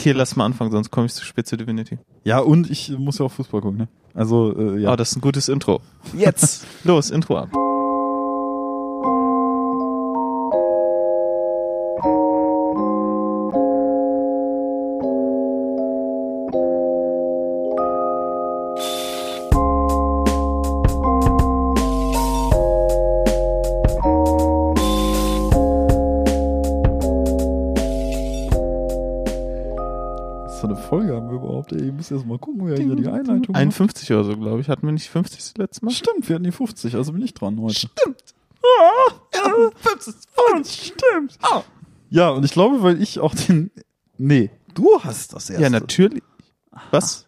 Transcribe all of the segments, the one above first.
Okay, lass mal anfangen, sonst komme ich zu spät zu Divinity. Ja, und ich muss ja auch Fußball gucken, ne? Also, äh, ja. Oh, das ist ein gutes Intro. Jetzt! Los, Intro ab. 51 oder so, glaube ich. Hatten wir nicht 50 das letzte Mal? Stimmt, wir hatten die 50, also bin ich dran heute. Stimmt. Ja, 50, stimmt. Ja, und ich glaube, weil ich auch den. Nee, du hast das erste. Ja, natürlich. Was?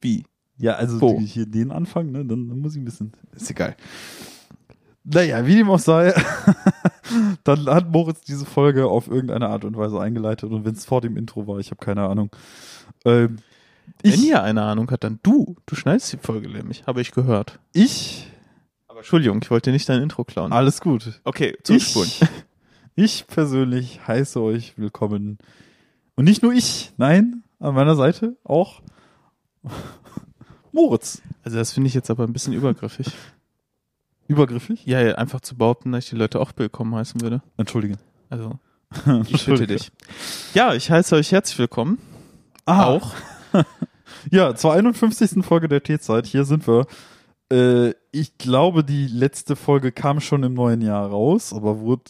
Wie? Ja, also Wo? hier den Anfang, ne? Dann, dann muss ich ein bisschen. Ist egal. Naja, wie dem auch sei, dann hat Moritz diese Folge auf irgendeine Art und Weise eingeleitet und wenn es vor dem Intro war, ich habe keine Ahnung. Ähm, ich, Wenn ihr eine Ahnung hat, dann du. Du schneidest die Folge nämlich, habe ich gehört. ich, Aber Entschuldigung, ich wollte nicht dein Intro klauen. alles gut. Okay, zurückspulen. Ich, ich persönlich heiße euch willkommen. Und nicht nur ich, nein, an meiner Seite auch Moritz. Also das finde ich jetzt aber ein bisschen übergriffig. Übergriffig? Ja, ja, einfach zu behaupten, dass ich die Leute auch willkommen heißen würde. Entschuldige. Also, ich bitte dich. Ja, ich heiße euch herzlich willkommen. Ah, Auch. Ja, zur 51. Folge der T-Zeit. Hier sind wir. Äh, ich glaube, die letzte Folge kam schon im neuen Jahr raus, aber wurde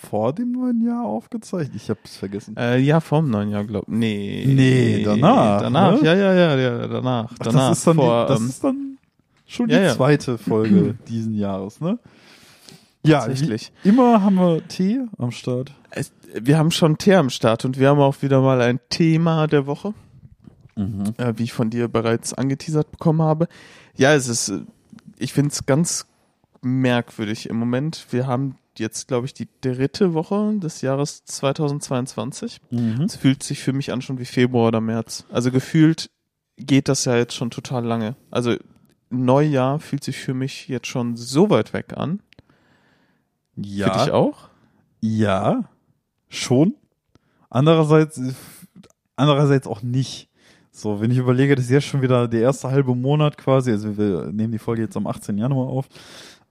vor dem neuen Jahr aufgezeichnet. Ich habe es vergessen. Äh, ja, vorm neuen Jahr, glaub Nee. Nee, danach, Danach, ne? ja, ja, ja, ja, danach. Ach, danach, das ist dann, vor, die, das ähm, ist dann schon ja, die ja. zweite Folge diesen Jahres, ne? Ja, Tatsächlich. immer haben wir Tee am Start. es, wir haben schon Tee am Start und wir haben auch wieder mal ein Thema der Woche, äh, wie ich von dir bereits angeteasert bekommen habe. Ja, es ist, äh, ich finde es ganz merkwürdig im Moment. Wir haben jetzt, glaube ich, die dritte Woche des Jahres 2022. Mhm. Es fühlt sich für mich an schon wie Februar oder März. Also gefühlt geht das ja jetzt schon total lange. Also Neujahr fühlt sich für mich jetzt schon so weit weg an. Für dich Ja, auch? ja, schon. Andererseits, äh, andererseits auch nicht. So, wenn ich überlege, das ist jetzt schon wieder der erste halbe Monat quasi, also wir nehmen die Folge jetzt am 18. Januar auf,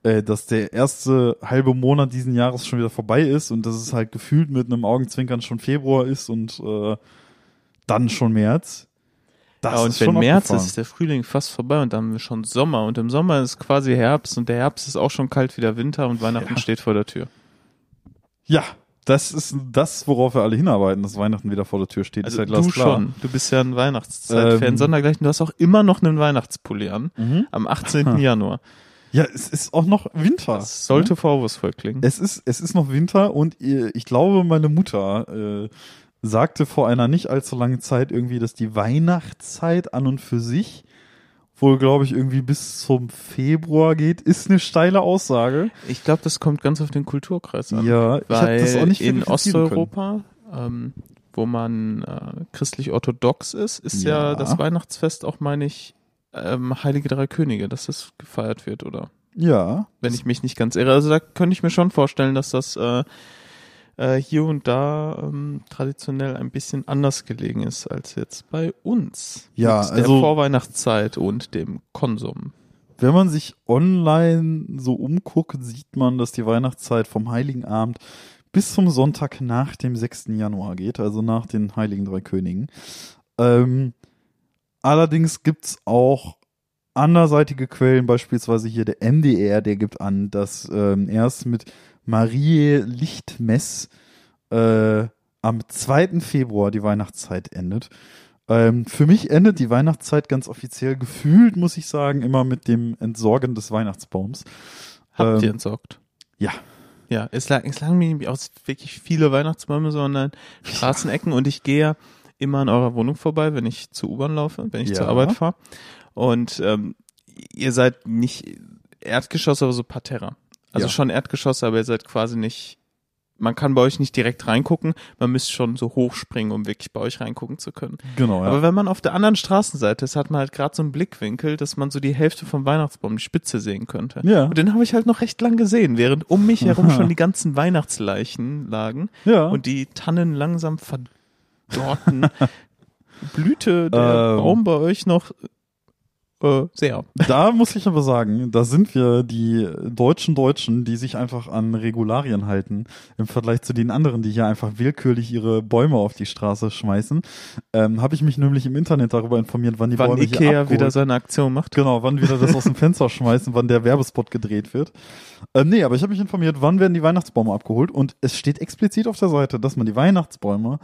äh, dass der erste halbe Monat diesen Jahres schon wieder vorbei ist und dass es halt gefühlt mit einem Augenzwinkern schon Februar ist und äh, dann schon März. Das ja, und ist wenn schon März ist, ist der Frühling fast vorbei und dann haben wir schon Sommer und im Sommer ist quasi Herbst und der Herbst ist auch schon kalt wie der Winter und Weihnachten Ja. steht vor der Tür. Ja, das ist das, worauf wir alle hinarbeiten, dass Weihnachten wieder vor der Tür steht. Also ist ja du glasklar. schon, du bist ja ein Weihnachtszeit-Fan, Ähm. sondergleichen. Du hast auch immer noch einen Weihnachtspulli an, Mhm. am 18. Januar. Ja, es ist auch noch Winter. Das sollte vorwurfsvoll klingen. Es ist, es ist noch Winter und ich glaube, meine Mutter äh, sagte vor einer nicht allzu langen Zeit irgendwie, dass die Weihnachtszeit an und für sich wohl, glaube ich, irgendwie bis zum Februar geht. Ist eine steile Aussage. Ich glaube, das kommt ganz auf den Kulturkreis an. Ja, ich habe das auch nicht in Osteuropa, ähm, wo man äh, christlich-orthodox ist, ist ja. Ja. das Weihnachtsfest auch, meine ich, ähm, Heilige Drei Könige, dass das gefeiert wird, oder? Ja. Wenn ich mich nicht ganz irre. Also da könnte ich mir schon vorstellen, dass das äh, äh, hier und da ähm, traditionell ein bisschen anders gelegen ist als jetzt bei uns. Ja, Mit der also- Vorweihnachtszeit und dem Konsum. Wenn man sich online so umguckt, sieht man, dass die Weihnachtszeit vom Heiligen Abend bis zum Sonntag nach dem 6. Januar geht, also nach den Heiligen Drei Königen. Ähm, allerdings gibt's auch anderseitige Quellen, beispielsweise hier der MDR, der gibt an, dass ähm, erst mit Marie Lichtmess äh, am 2. Februar die Weihnachtszeit endet. Ähm, für mich endet die Weihnachtszeit ganz offiziell gefühlt, muss ich sagen, immer mit dem Entsorgen des Weihnachtsbaums. Habt ihr Ähm, entsorgt? Ja. Ja, es lang, es lang mir nämlich aus wirklich viele Weihnachtsbäume, sondern Straßenecken und ich gehe ja immer an eurer Wohnung vorbei, wenn ich zur U-Bahn laufe, wenn ich Ja. zur Arbeit fahre. Und ähm, ihr seid nicht Erdgeschoss, aber so Parterre. Also Ja. schon Erdgeschosse, aber ihr seid quasi nicht, man kann bei euch nicht direkt reingucken, man müsste schon so hochspringen, um wirklich bei euch reingucken zu können. Genau, ja. Aber wenn man auf der anderen Straßenseite ist, hat man halt gerade so einen Blickwinkel, dass man so die Hälfte vom Weihnachtsbaum, die Spitze sehen könnte. Ja. Und den habe ich halt noch recht lang gesehen, während um mich herum schon die ganzen Weihnachtsleichen lagen ja. und die Tannen langsam verdorrten. Blüte der Ähm. Baum bei euch noch äh, sehr. Da muss ich aber sagen, da sind wir die deutschen Deutschen, die sich einfach an Regularien halten, im Vergleich zu den anderen, die hier einfach willkürlich ihre Bäume auf die Straße schmeißen. Ähm, Habe ich mich nämlich im Internet darüber informiert, wann die Wann Bäume hier Ikea abgeholt wieder seine Aktion macht. Genau, wann wieder das aus dem Fenster schmeißen, wann der Werbespot gedreht wird. Ähm, nee, aber ich habe mich informiert, wann werden die Weihnachtsbäume abgeholt und es steht explizit auf der Seite, dass man die Weihnachtsbäume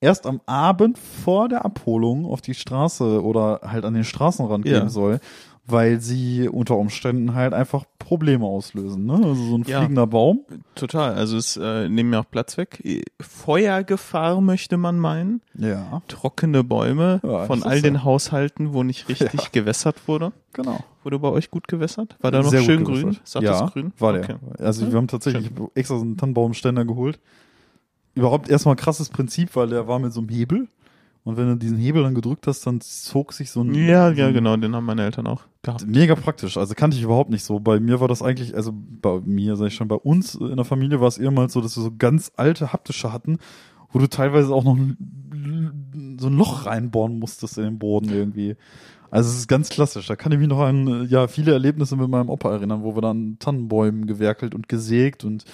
erst am Abend vor der Abholung auf die Straße oder halt an den Straßenrand Ja. geben soll, weil sie unter Umständen halt einfach Probleme auslösen. Ne? Also so ein Ja. fliegender Baum. Total. Also es äh, nehmen ja auch Platz weg. Feuergefahr möchte man meinen. Ja, Trockene Bäume Ja, von all den so. Haushalten, wo nicht richtig Ja. gewässert wurde. genau. Wurde bei euch gut gewässert? War da noch Sehr schön grün? Sattes ja, Grün? war der. Okay. Also wir haben tatsächlich extra so einen Tannenbaumständer geholt. Überhaupt erstmal ein krasses Prinzip, weil der war mit so einem Hebel. Und wenn du diesen Hebel dann gedrückt hast, dann zog sich so ein... Ja, ja, genau, den haben meine Eltern auch gehabt. Mega praktisch. Also kannte ich überhaupt nicht so. Bei mir war das eigentlich, also bei mir, sag ich schon, bei uns in der Familie war es ehemals so, dass wir so ganz alte haptische hatten, wo du teilweise auch noch so ein Loch reinbohren musstest in den Boden irgendwie. Also es ist ganz klassisch. Da kann ich mich noch an ja viele Erlebnisse mit meinem Opa erinnern, wo wir dann Tannenbäumen gewerkelt und gesägt und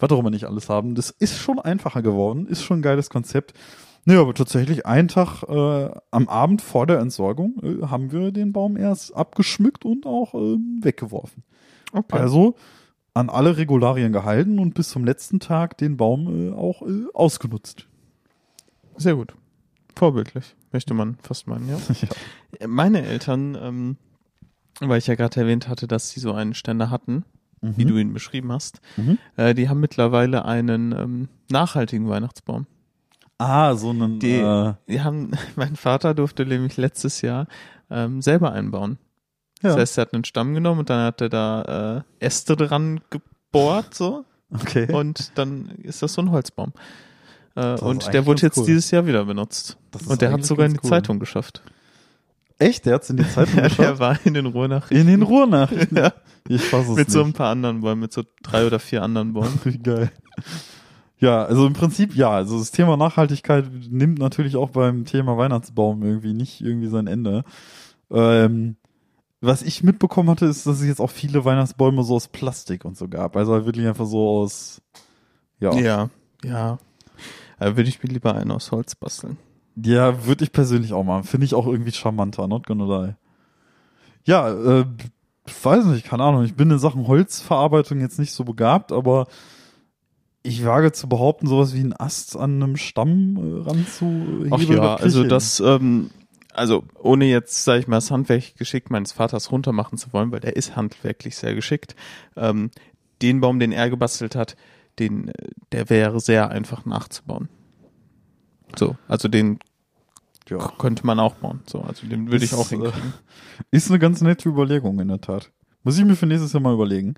was auch immer nicht alles haben. Das ist schon einfacher geworden, ist schon ein geiles Konzept. Nee, aber tatsächlich einen Tag äh, am Abend vor der Entsorgung äh, haben wir den Baum erst abgeschmückt und auch ähm, weggeworfen. Okay. Also an alle Regularien gehalten und bis zum letzten Tag den Baum äh, auch äh, ausgenutzt. Sehr gut. Vorbildlich, möchte man fast meinen, ja. ja. Meine Eltern, ähm, weil ich ja gerade erwähnt hatte, dass sie so einen Ständer hatten, wie Mhm. du ihn beschrieben hast, Mhm. äh, die haben mittlerweile einen ähm, nachhaltigen Weihnachtsbaum. Ah, so einen. Die, äh, die haben, mein Vater durfte nämlich letztes Jahr ähm, selber einbauen. ja. Das heißt, er hat einen Stamm genommen und dann hat er da äh, Äste dran gebohrt, so, okay. und dann ist das so ein Holzbaum. Äh, und der wurde jetzt cool. dieses Jahr wieder benutzt. Und der hat sogar in die cool. Zeitung geschafft. Echt? Der hat's in die Zeitung der geschafft? war in den Ruhrnachrichten. in den Ruhrnachrichten? Ja. Ich fass es Mit nicht. so ein paar anderen Bäumen, mit so drei oder vier anderen Bäumen. Wie geil. Ja, also im Prinzip ja. Also das Thema Nachhaltigkeit nimmt natürlich auch beim Thema Weihnachtsbaum irgendwie nicht irgendwie sein Ende. Ähm, was ich mitbekommen hatte, ist, dass es jetzt auch viele Weihnachtsbäume so aus Plastik und so gab. Also wirklich einfach so aus, ja. Ja, Ja, ja. Da würde ich mir lieber einen aus Holz basteln. Würde ich persönlich auch machen. Finde ich auch irgendwie charmanter, not gonna lie. Ja, äh, weiß nicht, keine Ahnung. Ich bin in Sachen Holzverarbeitung jetzt nicht so begabt, aber ich wage zu behaupten, sowas wie ein Ast an einem Stamm äh, ranzuhebeln. Ach ja, also das, ähm, also ohne jetzt, sage ich mal, das handwerkliche Geschick meines Vaters runtermachen zu wollen, weil der ist handwerklich sehr geschickt. Ähm, den Baum, den er gebastelt hat, den, äh, der wäre sehr einfach nachzubauen. So, also den. Ja. könnte man auch bauen. So, also den würde ich auch hinkriegen. Ist eine ganz nette Überlegung in der Tat. Muss ich mir für nächstes Jahr mal überlegen.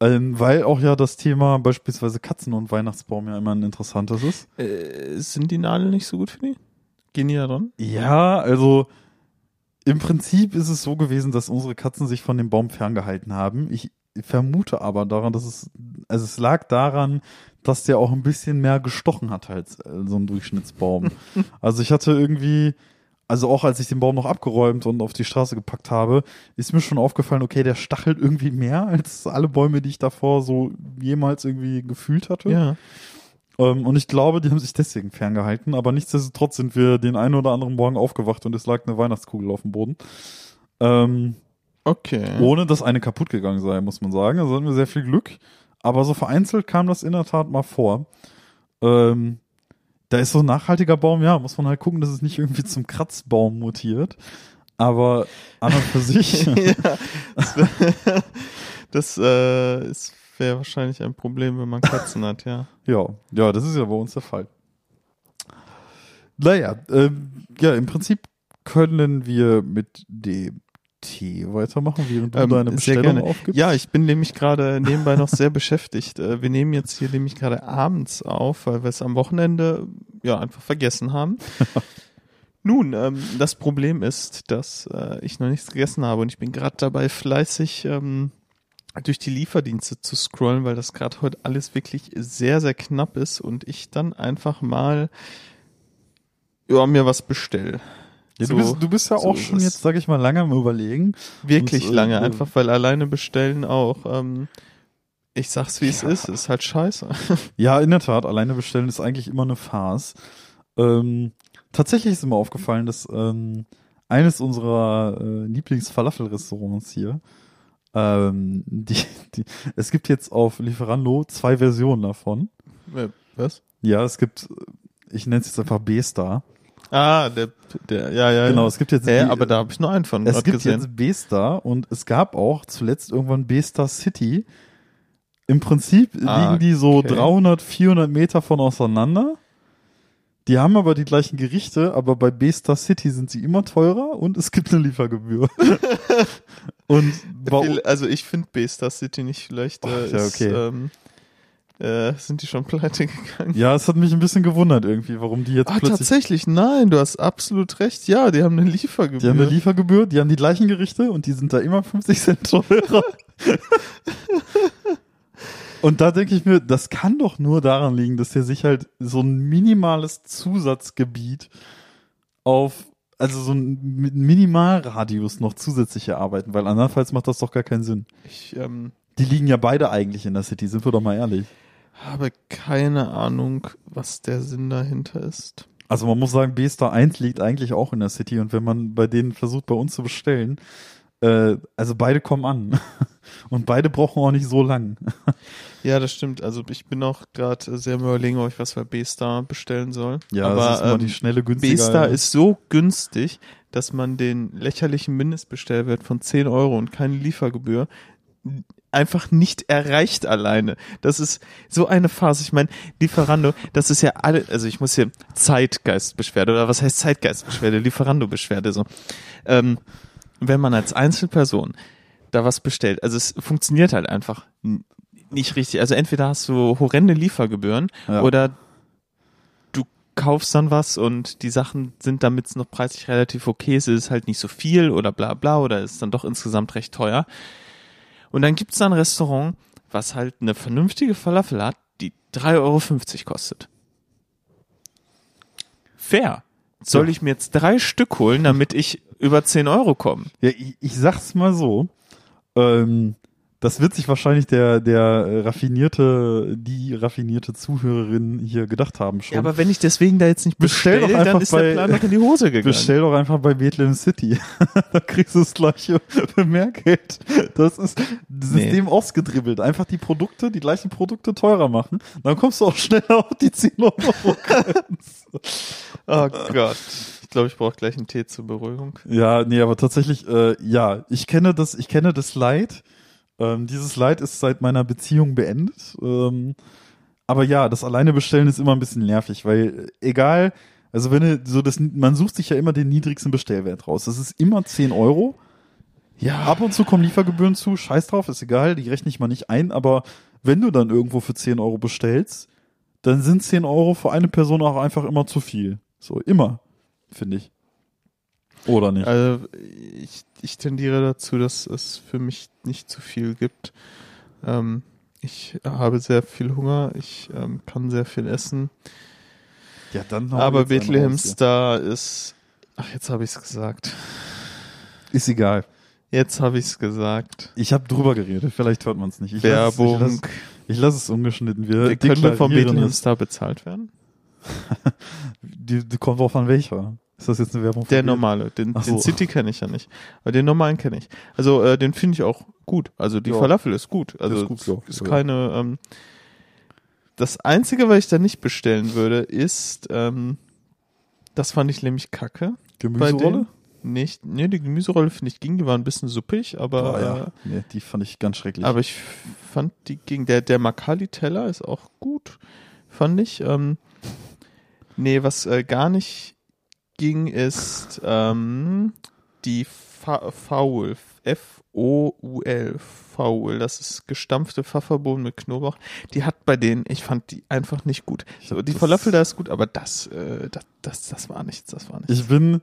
Ähm, weil auch ja das Thema beispielsweise Katzen und Weihnachtsbaum ja immer ein interessantes ist. Äh, sind die Nadeln nicht so gut für die? Gehen die da dran? Ja, also im Prinzip ist es so gewesen, dass unsere Katzen sich von dem Baum ferngehalten haben. Ich vermute aber daran, dass es, also es lag daran, dass der auch ein bisschen mehr gestochen hat als äh, so ein Durchschnittsbaum. also ich hatte irgendwie, also auch als ich den Baum noch abgeräumt und auf die Straße gepackt habe, ist mir schon aufgefallen, okay, der stachelt irgendwie mehr als alle Bäume, die ich davor so jemals irgendwie gefühlt hatte. Ja. Ähm, und ich glaube, die haben sich deswegen ferngehalten, aber nichtsdestotrotz sind wir den einen oder anderen Morgen aufgewacht und es lag eine Weihnachtskugel auf dem Boden. Ähm, Okay. ohne dass eine kaputt gegangen sei, muss man sagen. Also hatten wir sehr viel Glück. Aber so vereinzelt kam das in der Tat mal vor. Ähm, da ist so ein nachhaltiger Baum, ja, muss man halt gucken, dass es nicht irgendwie zum Kratzbaum mutiert. Aber an und für sich. ja, das wär- das äh, ist- wäre wahrscheinlich ein Problem, wenn man Katzen hat, ja. Ja, ja, das ist ja bei uns der Fall. Naja, ähm, ja, im Prinzip können wir mit dem Tee weitermachen, während du Ähm, deine Bestellung aufgibst. Ja, ich bin nämlich gerade nebenbei noch sehr beschäftigt. Äh, Wir nehmen jetzt hier nämlich gerade abends auf, weil wir es am Wochenende ja einfach vergessen haben. Nun, ähm, das Problem ist, dass äh, ich noch nichts gegessen habe und ich bin gerade dabei fleißig ähm, durch die Lieferdienste zu scrollen, weil das gerade heute alles wirklich sehr, sehr knapp ist und ich dann einfach mal ja, mir was bestell. Ja, So- du, bist, du bist ja so auch schon jetzt, sag ich mal, lange am Überlegen. Wirklich Und, äh, lange, äh, einfach weil alleine bestellen auch, ähm, ich sag's wie es ist, ist halt scheiße. Ja, in der Tat, alleine bestellen ist eigentlich immer eine Farce. Ähm, tatsächlich ist mir aufgefallen, dass ähm, eines unserer äh, Lieblings-Falafel-Restaurants hier, ähm, die, die, es gibt jetzt auf Lieferando zwei Versionen davon. Äh, Was? Ja, es gibt, ich nenne es jetzt einfach B-Star. Ah, der, der, ja, ja. Genau, es gibt jetzt Hä, die- aber da habe ich nur einen von Es gibt gesehen. jetzt B-Star und es gab auch zuletzt irgendwann B-Star City. Im Prinzip Ah, liegen die so okay. 300, 400 Meter von auseinander. Die haben aber die gleichen Gerichte, aber bei B-Star City sind sie immer teurer und es gibt eine Liefergebühr. und also ich finde B-Star City nicht schlecht. Äh, ja, ist, okay. ähm, äh, sind die schon pleite gegangen? ja, es hat mich ein bisschen gewundert irgendwie, warum die jetzt Ah, plötzlich tatsächlich, nein, du hast absolut recht. Ja, die haben eine Liefergebühr. Die haben eine Liefergebühr, die haben die gleichen Gerichte und die sind da immer 50 Cent teurer. und da denke ich mir, das kann doch nur daran liegen, dass der sich halt so ein minimales Zusatzgebiet auf, also so ein Mi- Minimalradius noch zusätzlich erarbeiten, weil andernfalls macht das doch gar keinen Sinn. ich ähm, Die liegen ja beide eigentlich in der City, sind wir doch mal ehrlich. habe keine Ahnung, was der Sinn dahinter ist. Also man muss sagen, B-Star 1 liegt eigentlich auch in der City und wenn man bei denen versucht, bei uns zu bestellen, äh, also beide kommen an. Und beide brauchen auch nicht so lang. Ja, das stimmt. Also ich bin auch gerade sehr am überlegen, ob ich was bei B-Star bestellen soll. Ja, aber das ist immer ähm, die schnelle günstige. B-Star ist so günstig, dass man den lächerlichen Mindestbestellwert von 10 Euro und keine Liefergebühr einfach nicht erreicht alleine. Das ist so eine Phase. Ich meine, Lieferando, das ist ja alle, also ich muss hier Zeitgeistbeschwerde oder was heißt Zeitgeistbeschwerde? Lieferando-Beschwerde so. Ähm, wenn man als Einzelperson da was bestellt, also es funktioniert halt einfach nicht richtig. Also entweder hast du horrende Liefergebühren Ja. oder du kaufst dann was und die Sachen sind, damit es noch preislich relativ okay ist, ist es halt nicht so viel oder bla bla oder ist dann doch insgesamt recht teuer. Und dann gibt's da ein Restaurant, was halt eine vernünftige Falafel hat, die 3,50 Euro kostet. Fair. Soll Ja. ich mir jetzt drei Stück holen, damit ich über 10 Euro komme? Ja, ich, ich sag's mal so. Ähm, das wird sich wahrscheinlich der, der raffinierte, die raffinierte Zuhörerin hier gedacht haben schon. Ja, aber wenn ich deswegen da jetzt nicht Bestell bestelle, doch einfach dann ist bei- der Plan doch in die Hose gegangen. Bestell doch einfach bei Bethlehem City. da kriegst du das gleiche für mehr Geld. Das ist System ausgedribbelt. Einfach die Produkte, die gleichen Produkte teurer machen. Dann kommst du auch schneller auf die 10 Euro. Oh Gott. Ich glaube, ich brauche gleich einen Tee zur Beruhigung. Ja, nee, aber tatsächlich, äh, ja, ich kenne das, ich kenne das Leid. Ähm, dieses Leid ist seit meiner Beziehung beendet. Ähm, aber ja, das alleine bestellen ist immer ein bisschen nervig, weil äh, egal, also wenn so das, man sucht sich ja immer den niedrigsten Bestellwert raus. Das ist immer 10 Euro. Ja. Ab und zu kommen Liefergebühren zu, scheiß drauf, ist egal, die rechne ich mal nicht ein, aber wenn du dann irgendwo für 10 Euro bestellst, dann sind 10 Euro für eine Person auch einfach immer zu viel. So, immer, finde ich. Oder nicht? Also ich, ich tendiere dazu, dass es für mich nicht zu viel gibt. Ähm, ich habe sehr viel Hunger, ich ähm, kann sehr viel essen, Ja, dann hau aber Bethlehem. Star ist. Ach, jetzt habe ich es gesagt. Ist egal. Jetzt habe ich es gesagt. Ich habe drüber geredet, vielleicht hört man es nicht. Ich lass Werbung. Ich lasse lass es ungeschnitten. Wir, Wir können wir vom Bethlehem. Star bezahlt werden? Die, die kommt drauf an welcher. Ist das jetzt eine Werbung? Der normale. Den, Ach den so. City kenne ich ja nicht. Aber den normalen kenne ich. Also äh, den finde ich auch gut. Also die Ja. Falafel ist gut. Also ist gut, ja. ist keine. Ähm, das Einzige, was ich da nicht bestellen würde, ist, ähm, das fand ich nämlich kacke. Gemüserolle? Nicht, nee, die Gemüserolle finde ich ging, die war ein bisschen suppig, aber, äh, ja. Nee, die fand ich ganz schrecklich. aber ich fand die ging, der, der Makali-Teller ist auch gut, fand ich. Ähm, nee, was äh, gar nicht ging, ist ähm, die Fa Faul, F-O-U-L, Faul, das ist gestampfte Pfefferbohnen mit Knoblauch. Die hat bei denen, ich fand die einfach nicht gut. So, die das- Falafel da ist gut, aber das, äh, das, das, das war nichts, das war nichts. Ich bin,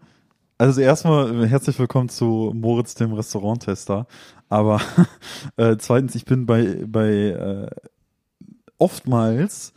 also erstmal herzlich willkommen zu Moritz, dem Restauranttester. Aber äh, zweitens, ich bin bei, bei äh, oftmals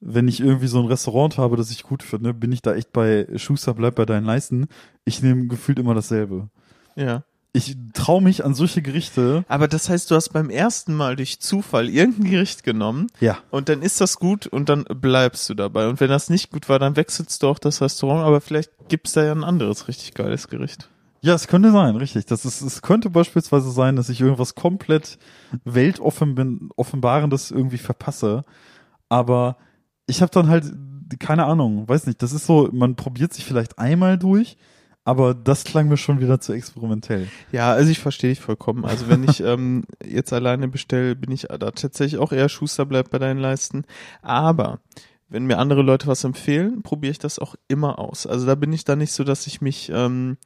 wenn ich irgendwie so ein Restaurant habe, das ich gut finde, bin ich da echt bei Schuster bleib bei deinen Leisten. Ich nehme gefühlt immer dasselbe. Ja. Ich traue mich an solche Gerichte. Aber das heißt, du hast beim ersten Mal durch Zufall irgendein Gericht genommen Ja. und dann ist das gut und dann bleibst du dabei. Und wenn das nicht gut war, dann wechselst du auch das Restaurant, aber vielleicht gibt's da ja ein anderes richtig geiles Gericht. Ja, es könnte sein, richtig. Das ist, es könnte beispielsweise sein, dass ich irgendwas komplett weltoffenbarendes irgendwie verpasse. Aber ich habe dann halt, keine Ahnung, weiß nicht, das ist so, man probiert sich vielleicht einmal durch, aber das klang mir schon wieder zu experimentell. Ja, also ich verstehe dich vollkommen. Also wenn ich ähm, jetzt alleine bestelle, bin ich da tatsächlich auch eher Schuster bleibt bei deinen Leisten. Aber wenn mir andere Leute was empfehlen, probiere ich das auch immer aus. Also da bin ich da nicht so, dass ich mich, ähm,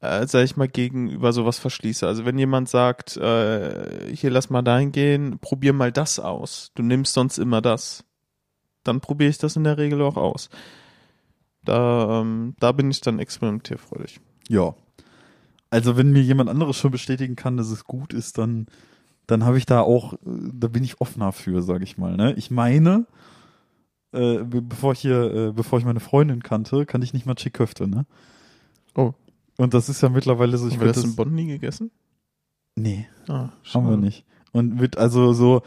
äh, sag ich mal, gegenüber sowas verschließe. Also wenn jemand sagt, äh, hier lass mal dahin gehen, probier mal das aus. Du nimmst sonst immer das. Dann probiere ich das in der Regel auch aus. Da, ähm, da bin ich dann experimentierfreudig. Ja. Also wenn mir jemand anderes schon bestätigen kann, dass es gut ist, dann, dann habe ich da auch, äh, da bin ich offener für, sage ich mal. Ne? Ich meine, äh, be- bevor ich hier, äh, bevor ich meine Freundin kannte, kannte ich nicht mal Chiköfte, ne? Oh. Und das ist ja mittlerweile so, ich Haben wir würd das in Bonn nie gegessen? Nee, Ah, haben wir nicht. Und mit, also so,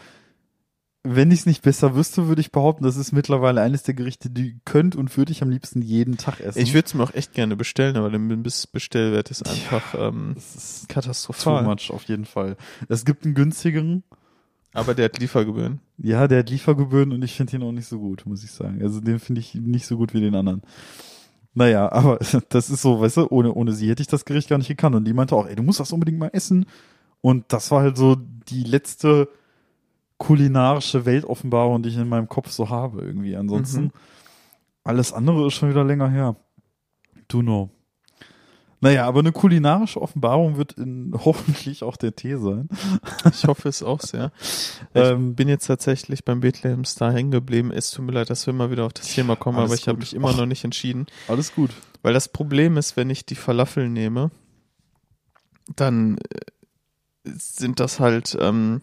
wenn ich es nicht besser wüsste, würde ich behaupten, das ist mittlerweile eines der Gerichte, die könnt und würde ich am liebsten jeden Tag essen. Ich würde es mir auch echt gerne bestellen, aber der Bestellwert ist einfach ähm, das ist too katastrophal. much auf jeden Fall. Es gibt einen günstigeren, Aber der hat Liefergebühren. Ja, der hat Liefergebühren und ich finde ihn auch nicht so gut, muss ich sagen. Also den finde ich nicht so gut wie den anderen. Naja, aber das ist so, weißt du, ohne, ohne sie hätte ich das Gericht gar nicht gekannt. Und die meinte auch, ey, du musst das unbedingt mal essen. Und das war halt so die letzte kulinarische Weltoffenbarung, die ich in meinem Kopf so habe irgendwie. Ansonsten, Mhm. alles andere ist schon wieder länger her. Do know. Naja, aber eine kulinarische Offenbarung wird in, hoffentlich auch der Tee sein. Ich hoffe es auch sehr. Ich Ähm, bin jetzt tatsächlich beim Bethlehem Star hängen geblieben. Es tut mir leid, dass wir immer wieder auf das Thema kommen, aber ich habe mich immer Och. noch nicht entschieden. Alles gut. Weil das Problem ist, wenn ich die Falafel nehme, dann äh, sind das halt ähm,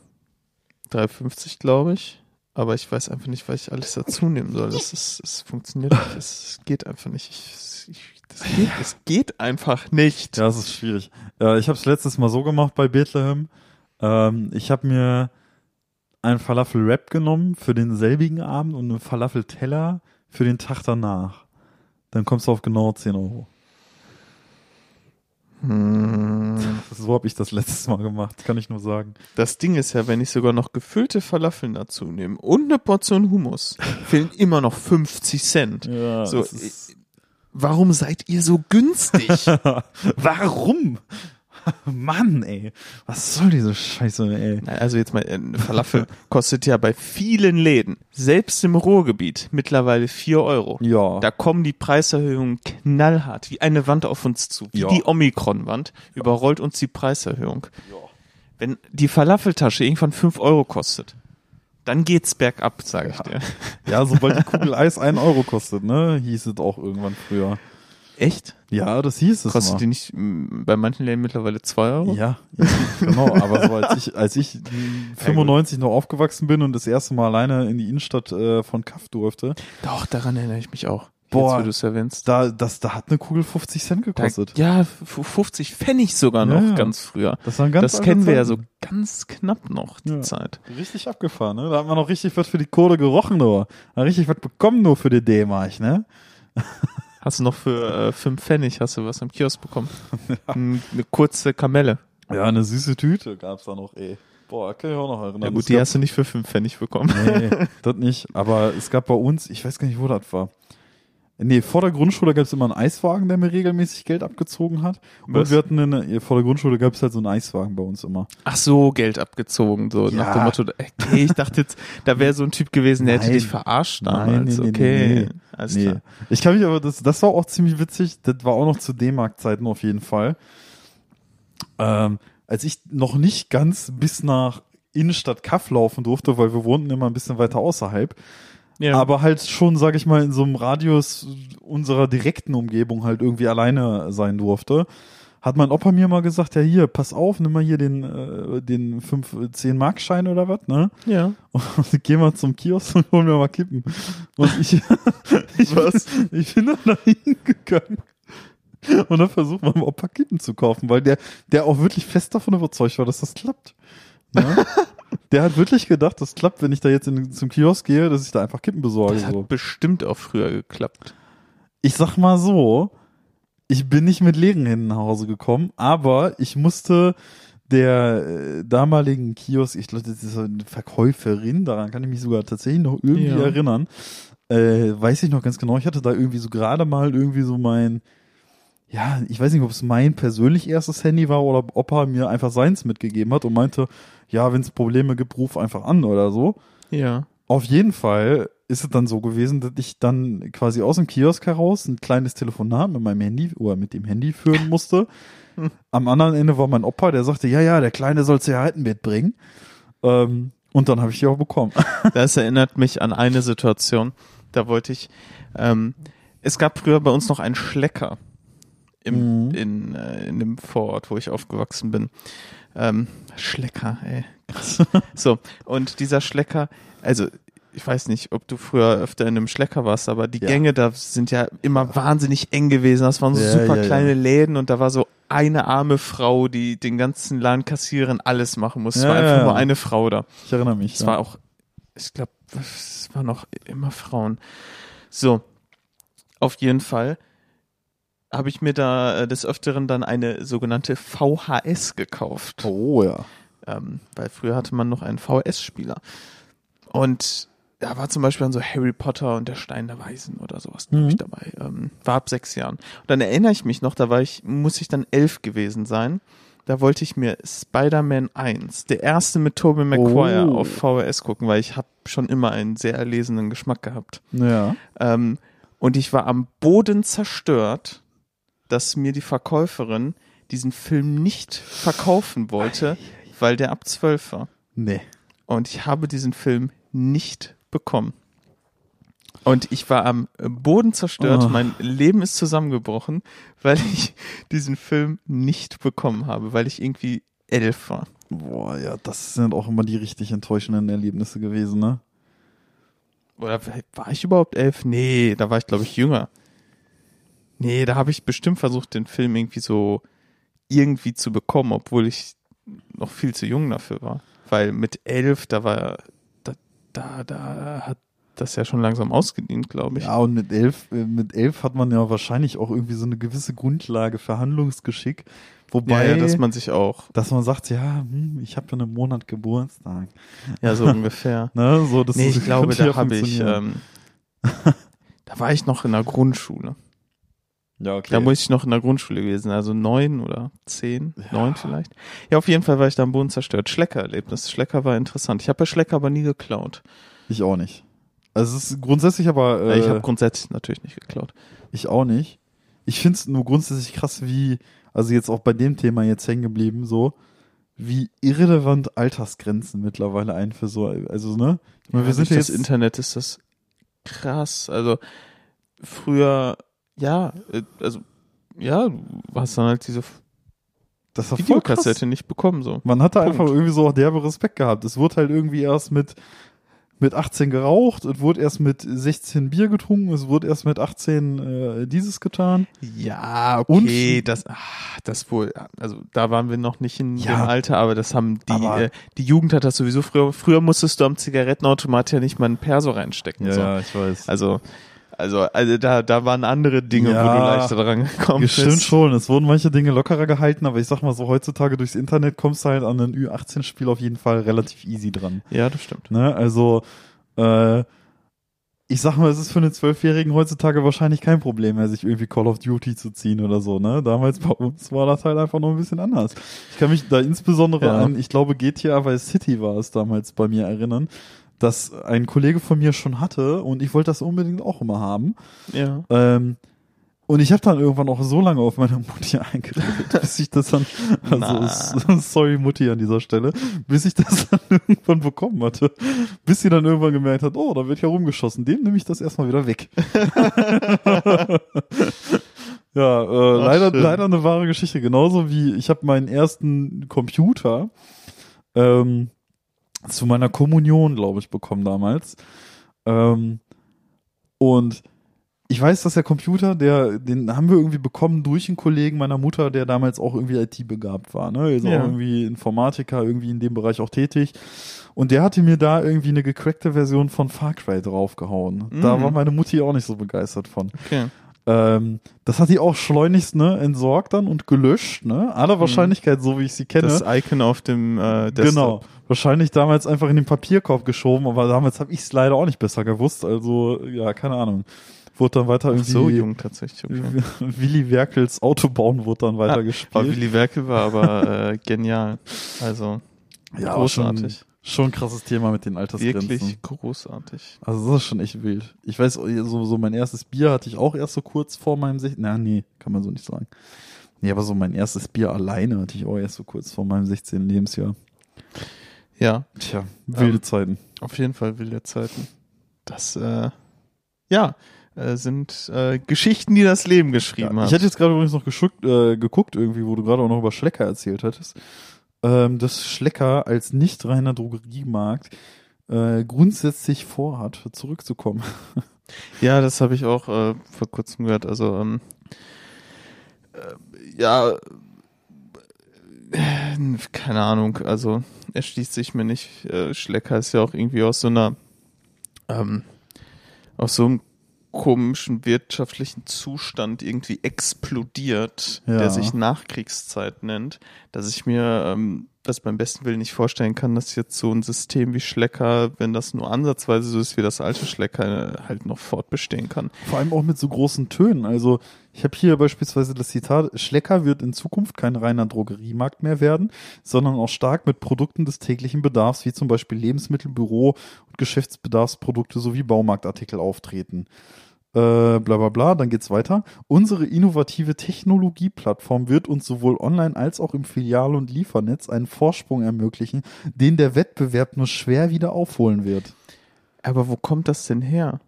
3,50 glaube ich. Aber ich weiß einfach nicht, was ich alles dazu nehmen soll. Das ist, es funktioniert nicht. Es geht einfach nicht. Ich, ich, das geht, es geht einfach nicht. Ja, das ist schwierig. Äh, ich habe es letztes Mal so gemacht bei Bethlehem. Ähm, ich habe mir einen Falafel-Wrap genommen für den selbigen Abend und einen Falafel-Teller für den Tag danach. Dann kommst du auf genau 10 Euro. Hm. So habe ich das letztes Mal gemacht, kann ich nur sagen. Das Ding ist ja, wenn ich sogar noch gefüllte Falafeln dazu nehme und eine Portion Hummus, fehlen immer noch 50 Cent. Ja, So, ist- Warum seid ihr so günstig? Warum? Mann, ey. Was soll diese Scheiße, ey? Also jetzt mal, äh, eine Falafel kostet ja bei vielen Läden, selbst im Ruhrgebiet, mittlerweile 4 Euro. Ja. Da kommen die Preiserhöhungen knallhart, wie eine Wand auf uns zu. Wie Ja. die Omikron-Wand überrollt uns die Preiserhöhung. Wenn die Falafeltasche irgendwann 5 Euro kostet, dann geht's bergab, sage ich dir. ja, sobald die Kugel Eis einen Euro kostet, ne, hieß es auch irgendwann früher. Echt? Ja, das hieß es Kostet mal. die nicht bei manchen Läden mittlerweile 2 Euro? Ja, ja, genau. Aber so als ich, als ich mh, 95 noch aufgewachsen bin und das erste Mal alleine in die Innenstadt äh, von Kaff durfte, Doch, daran erinnere ich mich auch. Boah. Jetzt, wo du es erwähnst. da, das, da hat eine Kugel 50 Cent Da, gekostet. ja, f- 50 Pfennig sogar noch, Ja, ja. ganz früher. Das waren ganz das kennen wir ja so Zeiten. ganz knapp noch, die Ja. Zeit. Richtig abgefahren, ne? Da hat man noch richtig was für die Kohle gerochen, nur. Richtig was bekommen, nur für die D-Mark, ne? Hast du noch für äh, 5 Pfennig, hast du was im Kiosk bekommen? Eine kurze Kamelle. Ja, eine süße Tüte gab's da noch, ey. Boah, kann ich auch noch erinnern. Ja gut, die hast du nicht für 5 Pfennig bekommen. Nee, das nicht. Aber es gab bei uns, ich weiß gar nicht, wo das war. Nee, vor der Grundschule gab es immer einen Eiswagen, der mir regelmäßig Geld abgezogen hat. Und Was? wir hatten eine, vor der Grundschule gab es halt so einen Eiswagen bei uns immer. Ach so, Geld abgezogen, so Ja. nach dem Motto, okay, ich dachte jetzt, da wäre so ein Typ gewesen, der hätte Nein. dich verarscht Nein, damals. nee, nee, okay, nee, nee. alles nee. klar. Ich kann mich aber, das, das war auch ziemlich witzig. Das war auch noch zu D-Mark-Zeiten auf jeden Fall. Ähm, als ich noch nicht ganz bis nach Innenstadt Kaff laufen durfte, weil wir wohnten immer ein bisschen weiter außerhalb, Ja. aber halt schon, sag ich mal, in so einem Radius unserer direkten Umgebung halt irgendwie alleine sein durfte, hat mein Opa mir mal gesagt, ja hier, pass auf, nimm mal hier den, äh, den 5, 10 Mark Schein oder was, ne? Ja. Und geh mal zum Kiosk und hol mir mal Kippen. Und ich, ich, Was? ich bin dann da hingegangen und dann versucht meinem Opa Kippen zu kaufen, weil der, der auch wirklich fest davon überzeugt war, dass das klappt. Ne? der hat wirklich gedacht, das klappt, wenn ich da jetzt in, zum Kiosk gehe, dass ich da einfach Kippen besorge. Das hat So. bestimmt auch früher geklappt. Ich sag mal so, ich bin nicht mit leeren Händen nach Hause gekommen, aber ich musste der äh, damaligen Kiosk, ich glaube, das ist eine Verkäuferin, daran kann ich mich sogar tatsächlich noch irgendwie Ja. erinnern, äh, weiß ich noch ganz genau, ich hatte da irgendwie so gerade mal irgendwie so mein, ja, ich weiß nicht, ob es mein persönlich erstes Handy war oder ob Opa mir einfach seins mitgegeben hat und meinte, ja, wenn es Probleme gibt, ruf einfach an oder so. Ja. Auf jeden Fall ist es dann so gewesen, dass ich dann quasi aus dem Kiosk heraus ein kleines Telefonat mit meinem Handy oder mit dem Handy führen musste. Am anderen Ende war mein Opa, der sagte, ja, ja, der Kleine soll Zigaretten mitbringen. Ähm, und dann habe ich die auch bekommen. Das erinnert mich an eine Situation. Da wollte ich, ähm, es gab früher bei uns noch einen Schlecker im, Mhm. in, äh, in dem Vorort, wo ich aufgewachsen bin. Ähm, Schlecker, ey. Krass. so, und dieser Schlecker, also ich weiß nicht, ob du früher öfter in einem Schlecker warst, aber die Ja. Gänge da sind ja immer wahnsinnig eng gewesen. Das waren so Ja, super ja, kleine Läden und da war so eine arme Frau, die den ganzen Laden kassieren, alles machen muss. Es war einfach nur eine Frau da. Ich erinnere mich. Es war auch, ich glaube, es waren auch immer Frauen. So, auf jeden Fall habe ich mir da äh, des Öfteren dann eine sogenannte VHS gekauft. oh ja. Ähm, weil früher hatte man noch einen VHS-Spieler. Und da war zum Beispiel dann so Harry Potter und der Stein der Weisen oder sowas, glaube ich, Mhm. dabei. Ähm, war ab sechs Jahren. Und dann erinnere ich mich noch, da war ich, muss ich dann elf gewesen sein. Da wollte ich mir Spider-Man 1, der erste mit Tobey Maguire, Oh. auf VHS gucken, weil ich habe schon immer einen sehr erlesenen Geschmack gehabt. Ja. Ähm, und ich war am Boden zerstört, dass mir die Verkäuferin diesen Film nicht verkaufen wollte, weil der ab zwölf war. Nee. Und ich habe diesen Film nicht bekommen. Und ich war am Boden zerstört, Oh. mein Leben ist zusammengebrochen, weil ich diesen Film nicht bekommen habe, weil ich irgendwie elf war. Boah, ja, das sind auch immer die richtig enttäuschenden Erlebnisse gewesen, ne? Oder war ich überhaupt elf? Nee, da war ich, glaube ich, jünger. Nee, da habe ich bestimmt versucht, den Film irgendwie so irgendwie zu bekommen, obwohl ich noch viel zu jung dafür war. Weil mit elf, da war, da, da, da hat das ja schon langsam ausgedient, glaube ich. Ja, und mit elf, äh, mit elf hat man ja wahrscheinlich auch irgendwie so eine gewisse Grundlage für Handlungsgeschick. Wobei, ja, ja, dass man sich auch, dass man sagt, ja, hm, ich habe ja einen Monat Geburtstag. ja, so ungefähr. Ne, so, das Nee, ich glaube, da habe ich, ähm, da war ich noch in der Grundschule. Ja, okay. Da muss ich noch in der Grundschule gewesen, also neun oder zehn, Ja. neun vielleicht. Ja, auf jeden Fall war ich da am Boden zerstört. Schlecker-Erlebnis. Schlecker war interessant. Ich habe bei Schlecker aber nie geklaut. ich auch nicht. Also es ist grundsätzlich aber, äh, ich habe grundsätzlich natürlich nicht geklaut. ich auch nicht. Ich finde es nur grundsätzlich krass, wie, also jetzt auch bei dem Thema jetzt hängen geblieben, so, wie irrelevant Altersgrenzen mittlerweile ein für so, also, ne? Ich meine, wir Ja, sind durch ja das jetzt, Internet ist das krass. Also früher, ja, äh, also ja, du hast dann halt diese das war voll. Videokassette nicht bekommen so. Man hatte Punkt. einfach irgendwie so auch derbe Respekt gehabt. Es wurde halt irgendwie erst mit, mit 18 geraucht, es wurde erst mit 16 Bier getrunken, es wurde erst mit 18 äh, dieses getan. Ja, Und- okay, das, ach, das wohl, also da waren wir noch nicht in Ja. dem Alter, aber das haben die, äh, die Jugend hat das sowieso früher, früher musstest du am Zigarettenautomat ja nicht mal einen Perso reinstecken. so. ich weiß. Also, also, also da, da waren andere Dinge, wo Ja. du leichter dran gekommen bist. Stimmt schon, es wurden manche Dinge lockerer gehalten, aber ich sag mal so, heutzutage durchs Internet kommst du halt an ein Ü18-Spiel auf jeden Fall relativ easy dran. Ja, das stimmt. Ne? Also, äh, ich sag mal, es ist für einen Zwölfjährigen heutzutage wahrscheinlich kein Problem mehr, sich irgendwie Call of Duty zu ziehen oder so, ne? Damals bei uns war das halt einfach noch ein bisschen anders. Ich kann mich da insbesondere Ja. an, ich glaube, GTA Vice City war es damals bei mir erinnern, dass ein Kollege von mir schon hatte und ich wollte das unbedingt auch immer haben. Ja. Ähm, und ich habe dann irgendwann auch so lange auf meine Mutti eingeredet, bis ich das dann, also sorry Mutti an dieser Stelle, bis ich das dann irgendwann bekommen hatte, bis sie dann irgendwann gemerkt hat, oh, da wird ja rumgeschossen, dem nehme ich das erstmal wieder weg. Ja, äh, leider, leider eine wahre Geschichte. Genauso wie ich habe meinen ersten Computer ähm, zu meiner Kommunion, glaube ich, bekommen damals. Ähm, und ich weiß, dass der Computer, der, den haben wir irgendwie bekommen durch einen Kollegen meiner Mutter, der damals auch irgendwie IT-begabt war, ne? Also Ja. auch irgendwie Informatiker, irgendwie in dem Bereich auch tätig. Und der hatte mir da irgendwie eine gecrackte Version von Far Cry draufgehauen. Da Mhm. war meine Mutti auch nicht so begeistert von. Okay. Ähm, das hat die auch schleunigst ne, entsorgt dann und gelöscht, ne? Aller Wahrscheinlichkeit, so wie ich sie kenne. Das Icon auf dem äh, Desktop. Genau. Wahrscheinlich damals einfach in den Papierkorb geschoben, aber damals habe ich es leider auch nicht besser gewusst. Also, ja, keine Ahnung. Wurde dann weiter Ach, irgendwie. so jung tatsächlich. Okay. Willi Werkels Autobauen wurde dann weiter Aber gespielt. Willy Werkel war aber äh, genial. Also ja, großartig. Schon ein krasses Thema mit den Altersgrenzen. Wirklich großartig. Also das ist schon echt wild. Ich weiß, so, so mein erstes Bier hatte ich auch erst so kurz vor meinem 16. Na, nee, kann man so nicht sagen. Nee, aber so mein erstes Bier alleine hatte ich auch erst so kurz vor meinem 16. Lebensjahr. Ja, Tja, wilde Ähm, Zeiten. auf jeden Fall wilde Zeiten. Das, äh, ja, äh, sind äh, Geschichten, die das Leben geschrieben Ja, hat. ich hatte jetzt gerade übrigens noch geschuckt, äh, geguckt, irgendwie, wo du gerade auch noch über Schlecker erzählt hattest, ähm, dass Schlecker als nicht reiner Drogeriemarkt äh, grundsätzlich vorhat, zurückzukommen. Ja, das habe ich auch äh, vor kurzem gehört. Also, ähm, äh, ja, äh, keine Ahnung. Also, erschließt sich mir nicht. Äh, Schlecker ist ja auch irgendwie aus so einer, ähm, aus so einem komischen wirtschaftlichen Zustand irgendwie explodiert, Ja. der sich Nachkriegszeit nennt, dass ich mir ähm, das beim besten Willen nicht vorstellen kann, dass jetzt so ein System wie Schlecker, wenn das nur ansatzweise so ist wie das alte Schlecker, äh, halt noch fortbestehen kann. Vor allem auch mit so großen Tönen. Also ich habe hier beispielsweise das Zitat, Schlecker wird in Zukunft kein reiner Drogeriemarkt mehr werden, sondern auch stark mit Produkten des täglichen Bedarfs, wie zum Beispiel Lebensmittel, Büro und Geschäftsbedarfsprodukte sowie Baumarktartikel auftreten. Äh, bla bla bla, dann geht's weiter. Unsere innovative Technologieplattform wird uns sowohl online als auch im Filial- und Liefernetz einen Vorsprung ermöglichen, den der Wettbewerb nur schwer wieder aufholen wird. Aber wo kommt das denn her?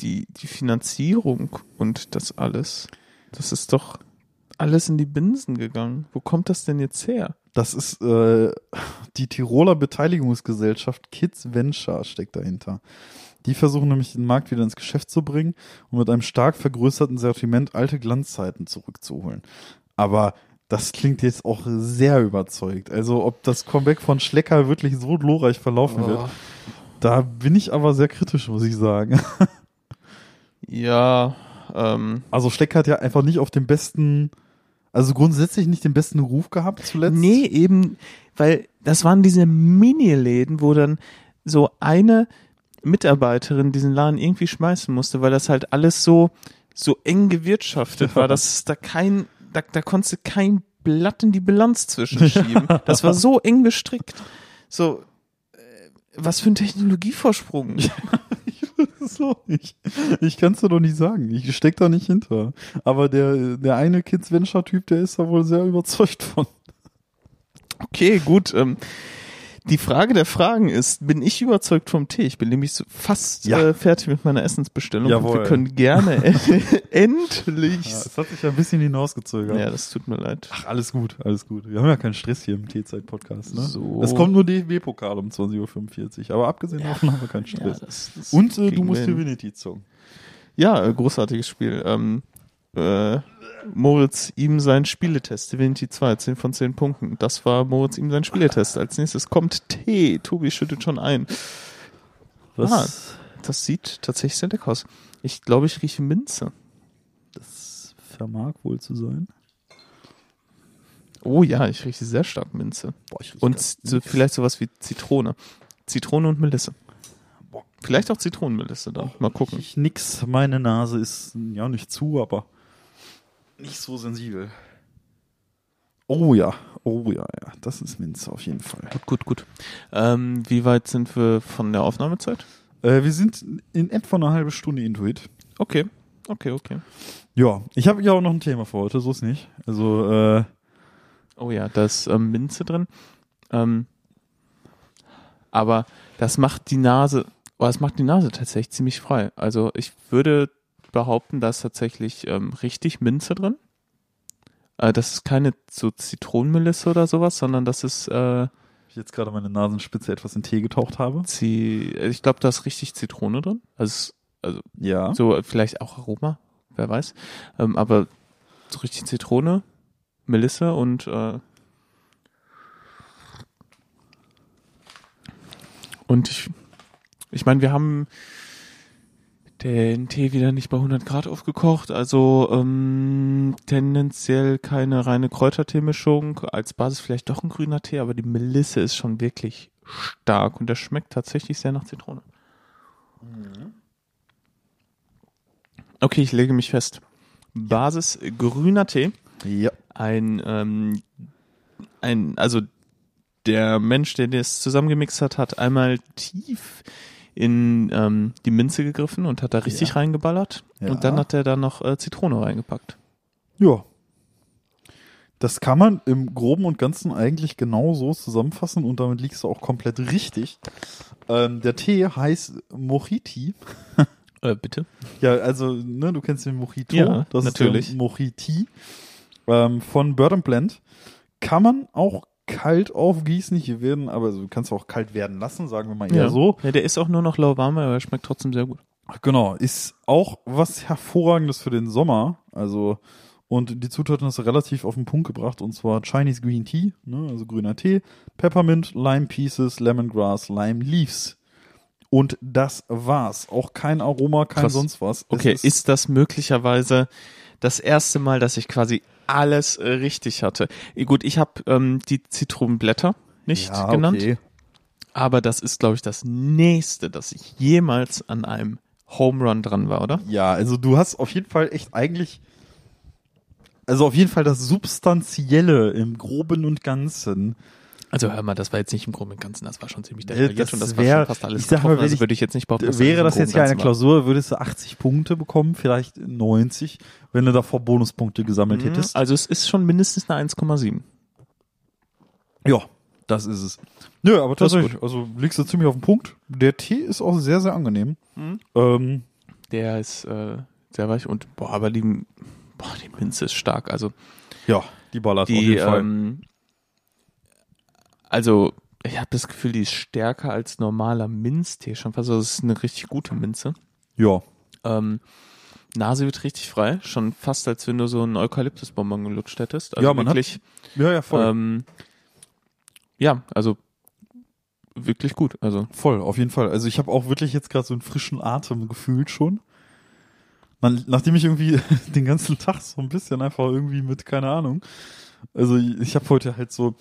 Die, die Finanzierung und das alles. Das ist doch alles in die Binsen gegangen. Wo kommt das denn jetzt her? Das ist äh, die Tiroler Beteiligungsgesellschaft Kids Venture steckt dahinter. Die versuchen nämlich den Markt wieder ins Geschäft zu bringen und mit einem stark vergrößerten Sortiment alte Glanzzeiten zurückzuholen. Aber das klingt jetzt auch sehr überzeugt. Also ob das Comeback von Schlecker wirklich so glorreich verlaufen wird, da bin ich aber sehr kritisch, muss ich sagen. Ja, ähm, Also Schlecker hat ja einfach nicht auf dem besten, also grundsätzlich nicht den besten Ruf gehabt zuletzt. Nee, eben, weil das waren diese Mini-Läden, wo dann so eine Mitarbeiterin diesen Laden irgendwie schmeißen musste, weil das halt alles so, so eng gewirtschaftet war, dass da kein, da, da konntest du kein Blatt in die Bilanz zwischenschieben. Das war so eng gestrickt. So, äh, was für ein Technologievorsprung. So, ich, ich kann es dir doch nicht sagen. Ich steck da nicht hinter. Aber der, der eine Kids Venture Typ, der ist da wohl sehr überzeugt von. Okay, gut. Ähm, die Frage der Fragen ist, bin ich überzeugt vom Tee? Ich bin nämlich so fast Ja. äh, fertig mit meiner Essensbestellung. Und Jawohl. wir können gerne endlich. Ja, es hat sich ja ein bisschen hinausgezögert. Ja, das tut mir leid. Ach, alles gut, alles gut. Wir haben ja keinen Stress hier im T-Zeit-Podcast, ne? So. Es kommt nur DFB-Pokal um 20.45 Uhr, aber abgesehen davon haben wir keinen Ja, Stress. das, das Und äh, du musst. Divinity zocken. Ja, äh, großartiges Spiel. Ähm, äh, Moritz ihm sein Spieletest, Divinity 2, 10 von 10 Punkten. Das war Moritz ihm sein Spieletest. Als nächstes kommt Tee. Tobi schüttet schon ein. Was? Das sieht tatsächlich sehr lecker aus. Ich glaube, ich rieche Minze. Das vermag wohl zu sein. Oh ja, ich rieche sehr stark Minze. Boah, Und so, vielleicht sowas wie Zitrone. Zitrone und Melisse. Boah. Vielleicht auch Zitronenmelisse dann. Mal gucken. Ich nix. Meine Nase ist ja nicht zu, aber nicht so sensibel. Oh ja, oh ja, ja. Das ist Minze auf jeden Fall. Gut, gut, gut. Ähm, wie weit sind wir von der Aufnahmezeit? Äh, wir sind in etwa eine halbe Stunde Intuit. Okay, okay, okay. Ja, ich habe ja auch noch ein Thema für heute, so ist nicht. Also, äh, Oh ja, da ist ähm, Minze drin. Ähm, aber das macht die Nase, oh, das macht die Nase tatsächlich ziemlich frei. Also ich würde behaupten, da ist tatsächlich ähm, richtig Minze drin. Äh, das ist keine so Zitronenmelisse oder sowas, sondern das ist, äh, Ich jetzt gerade meine Nasenspitze etwas in Tee getaucht habe. Zi ich glaube, da ist richtig Zitrone drin. Also, also Ja. so äh, vielleicht auch Aroma, wer weiß. Ähm, aber so richtig Zitrone, Melisse und äh, und ich, ich meine, wir haben den Tee wieder nicht bei 100 Grad aufgekocht, also ähm, tendenziell keine reine Kräuterteemischung, als Basis vielleicht doch ein grüner Tee, aber die Melisse ist schon wirklich stark und der schmeckt tatsächlich sehr nach Zitrone. Okay, ich lege mich fest. Basis grüner Tee, Ja. ein, ähm, ein, also der Mensch, der das zusammengemixt hat, hat einmal tief in ähm, die Minze gegriffen und hat da richtig Ja. reingeballert. Ja. Und dann hat er da noch äh, Zitrone reingepackt. Ja. Das kann man im Groben und Ganzen eigentlich genau so zusammenfassen und damit liegst du auch komplett richtig. Ähm, der Tee heißt Mojiti. Äh, bitte? Ja, also, ne, du kennst den Mojito. Ja, das natürlich. ist der Mojiti ähm, von Bird and Blend. Kann man auch kalt aufgießen. Hier werden, aber also, du kannst auch kalt werden lassen, sagen wir mal eher so. Ja, der ist auch nur noch lauwarm, aber er schmeckt trotzdem sehr gut. Genau, ist auch was hervorragendes für den Sommer. Also, und die Zutaten hast du relativ auf den Punkt gebracht, und zwar Chinese Green Tea, ne, also grüner Tee, Peppermint, Lime Pieces, Lemongrass, Lime Leaves. Und das war's. Auch kein Aroma, kein Krass. sonst was. Es Okay, ist, das möglicherweise das erste Mal, dass ich quasi alles äh, richtig hatte? Eh, Gut, ich habe ähm, die Zitronenblätter nicht ja, genannt, Okay. aber das ist, glaube ich, das nächste, dass ich jemals an einem Home Run dran war, oder? Ja, also du hast auf jeden Fall echt eigentlich, also auf jeden Fall das Substanzielle im Groben und Ganzen. Also hör mal, das war jetzt nicht im Groben und Ganzen, das war schon ziemlich Äh, detailliert das und das wär- war schon fast alles ich sag mal, also ich- würde ich jetzt nicht behaupten, Wäre das jetzt ja eine Klausur, würdest du 80 Punkte bekommen, vielleicht 90, wenn du davor Bonuspunkte gesammelt. Mhm, hättest. Also es ist schon mindestens eine 1,7. Ja, das ist es. Nö, aber Das ist tatsächlich, also liegst du ziemlich auf den Punkt. Der Tee ist auch sehr, sehr angenehm. Mhm. Ähm, Der ist äh, sehr weich und boah, aber die, boah, die Minze ist stark. Also ja, die ballert auf die, jeden Fall. ähm, also ich habe das Gefühl, die ist stärker als normaler Minztee schon fast. Also es ist eine richtig gute Minze. ja, Ähm, Nase wird richtig frei, schon fast als wenn du so einen Eukalyptusbonbon gelutscht hättest. Also Ja, man hat- wirklich, ja, ja, voll. ähm, ja, also wirklich gut. Also Voll, auf jeden Fall. Also ich habe auch wirklich jetzt gerade so einen frischen Atem gefühlt schon. Man, nachdem ich irgendwie den ganzen Tag so ein bisschen einfach irgendwie mit, keine Ahnung. Also ich habe heute halt so,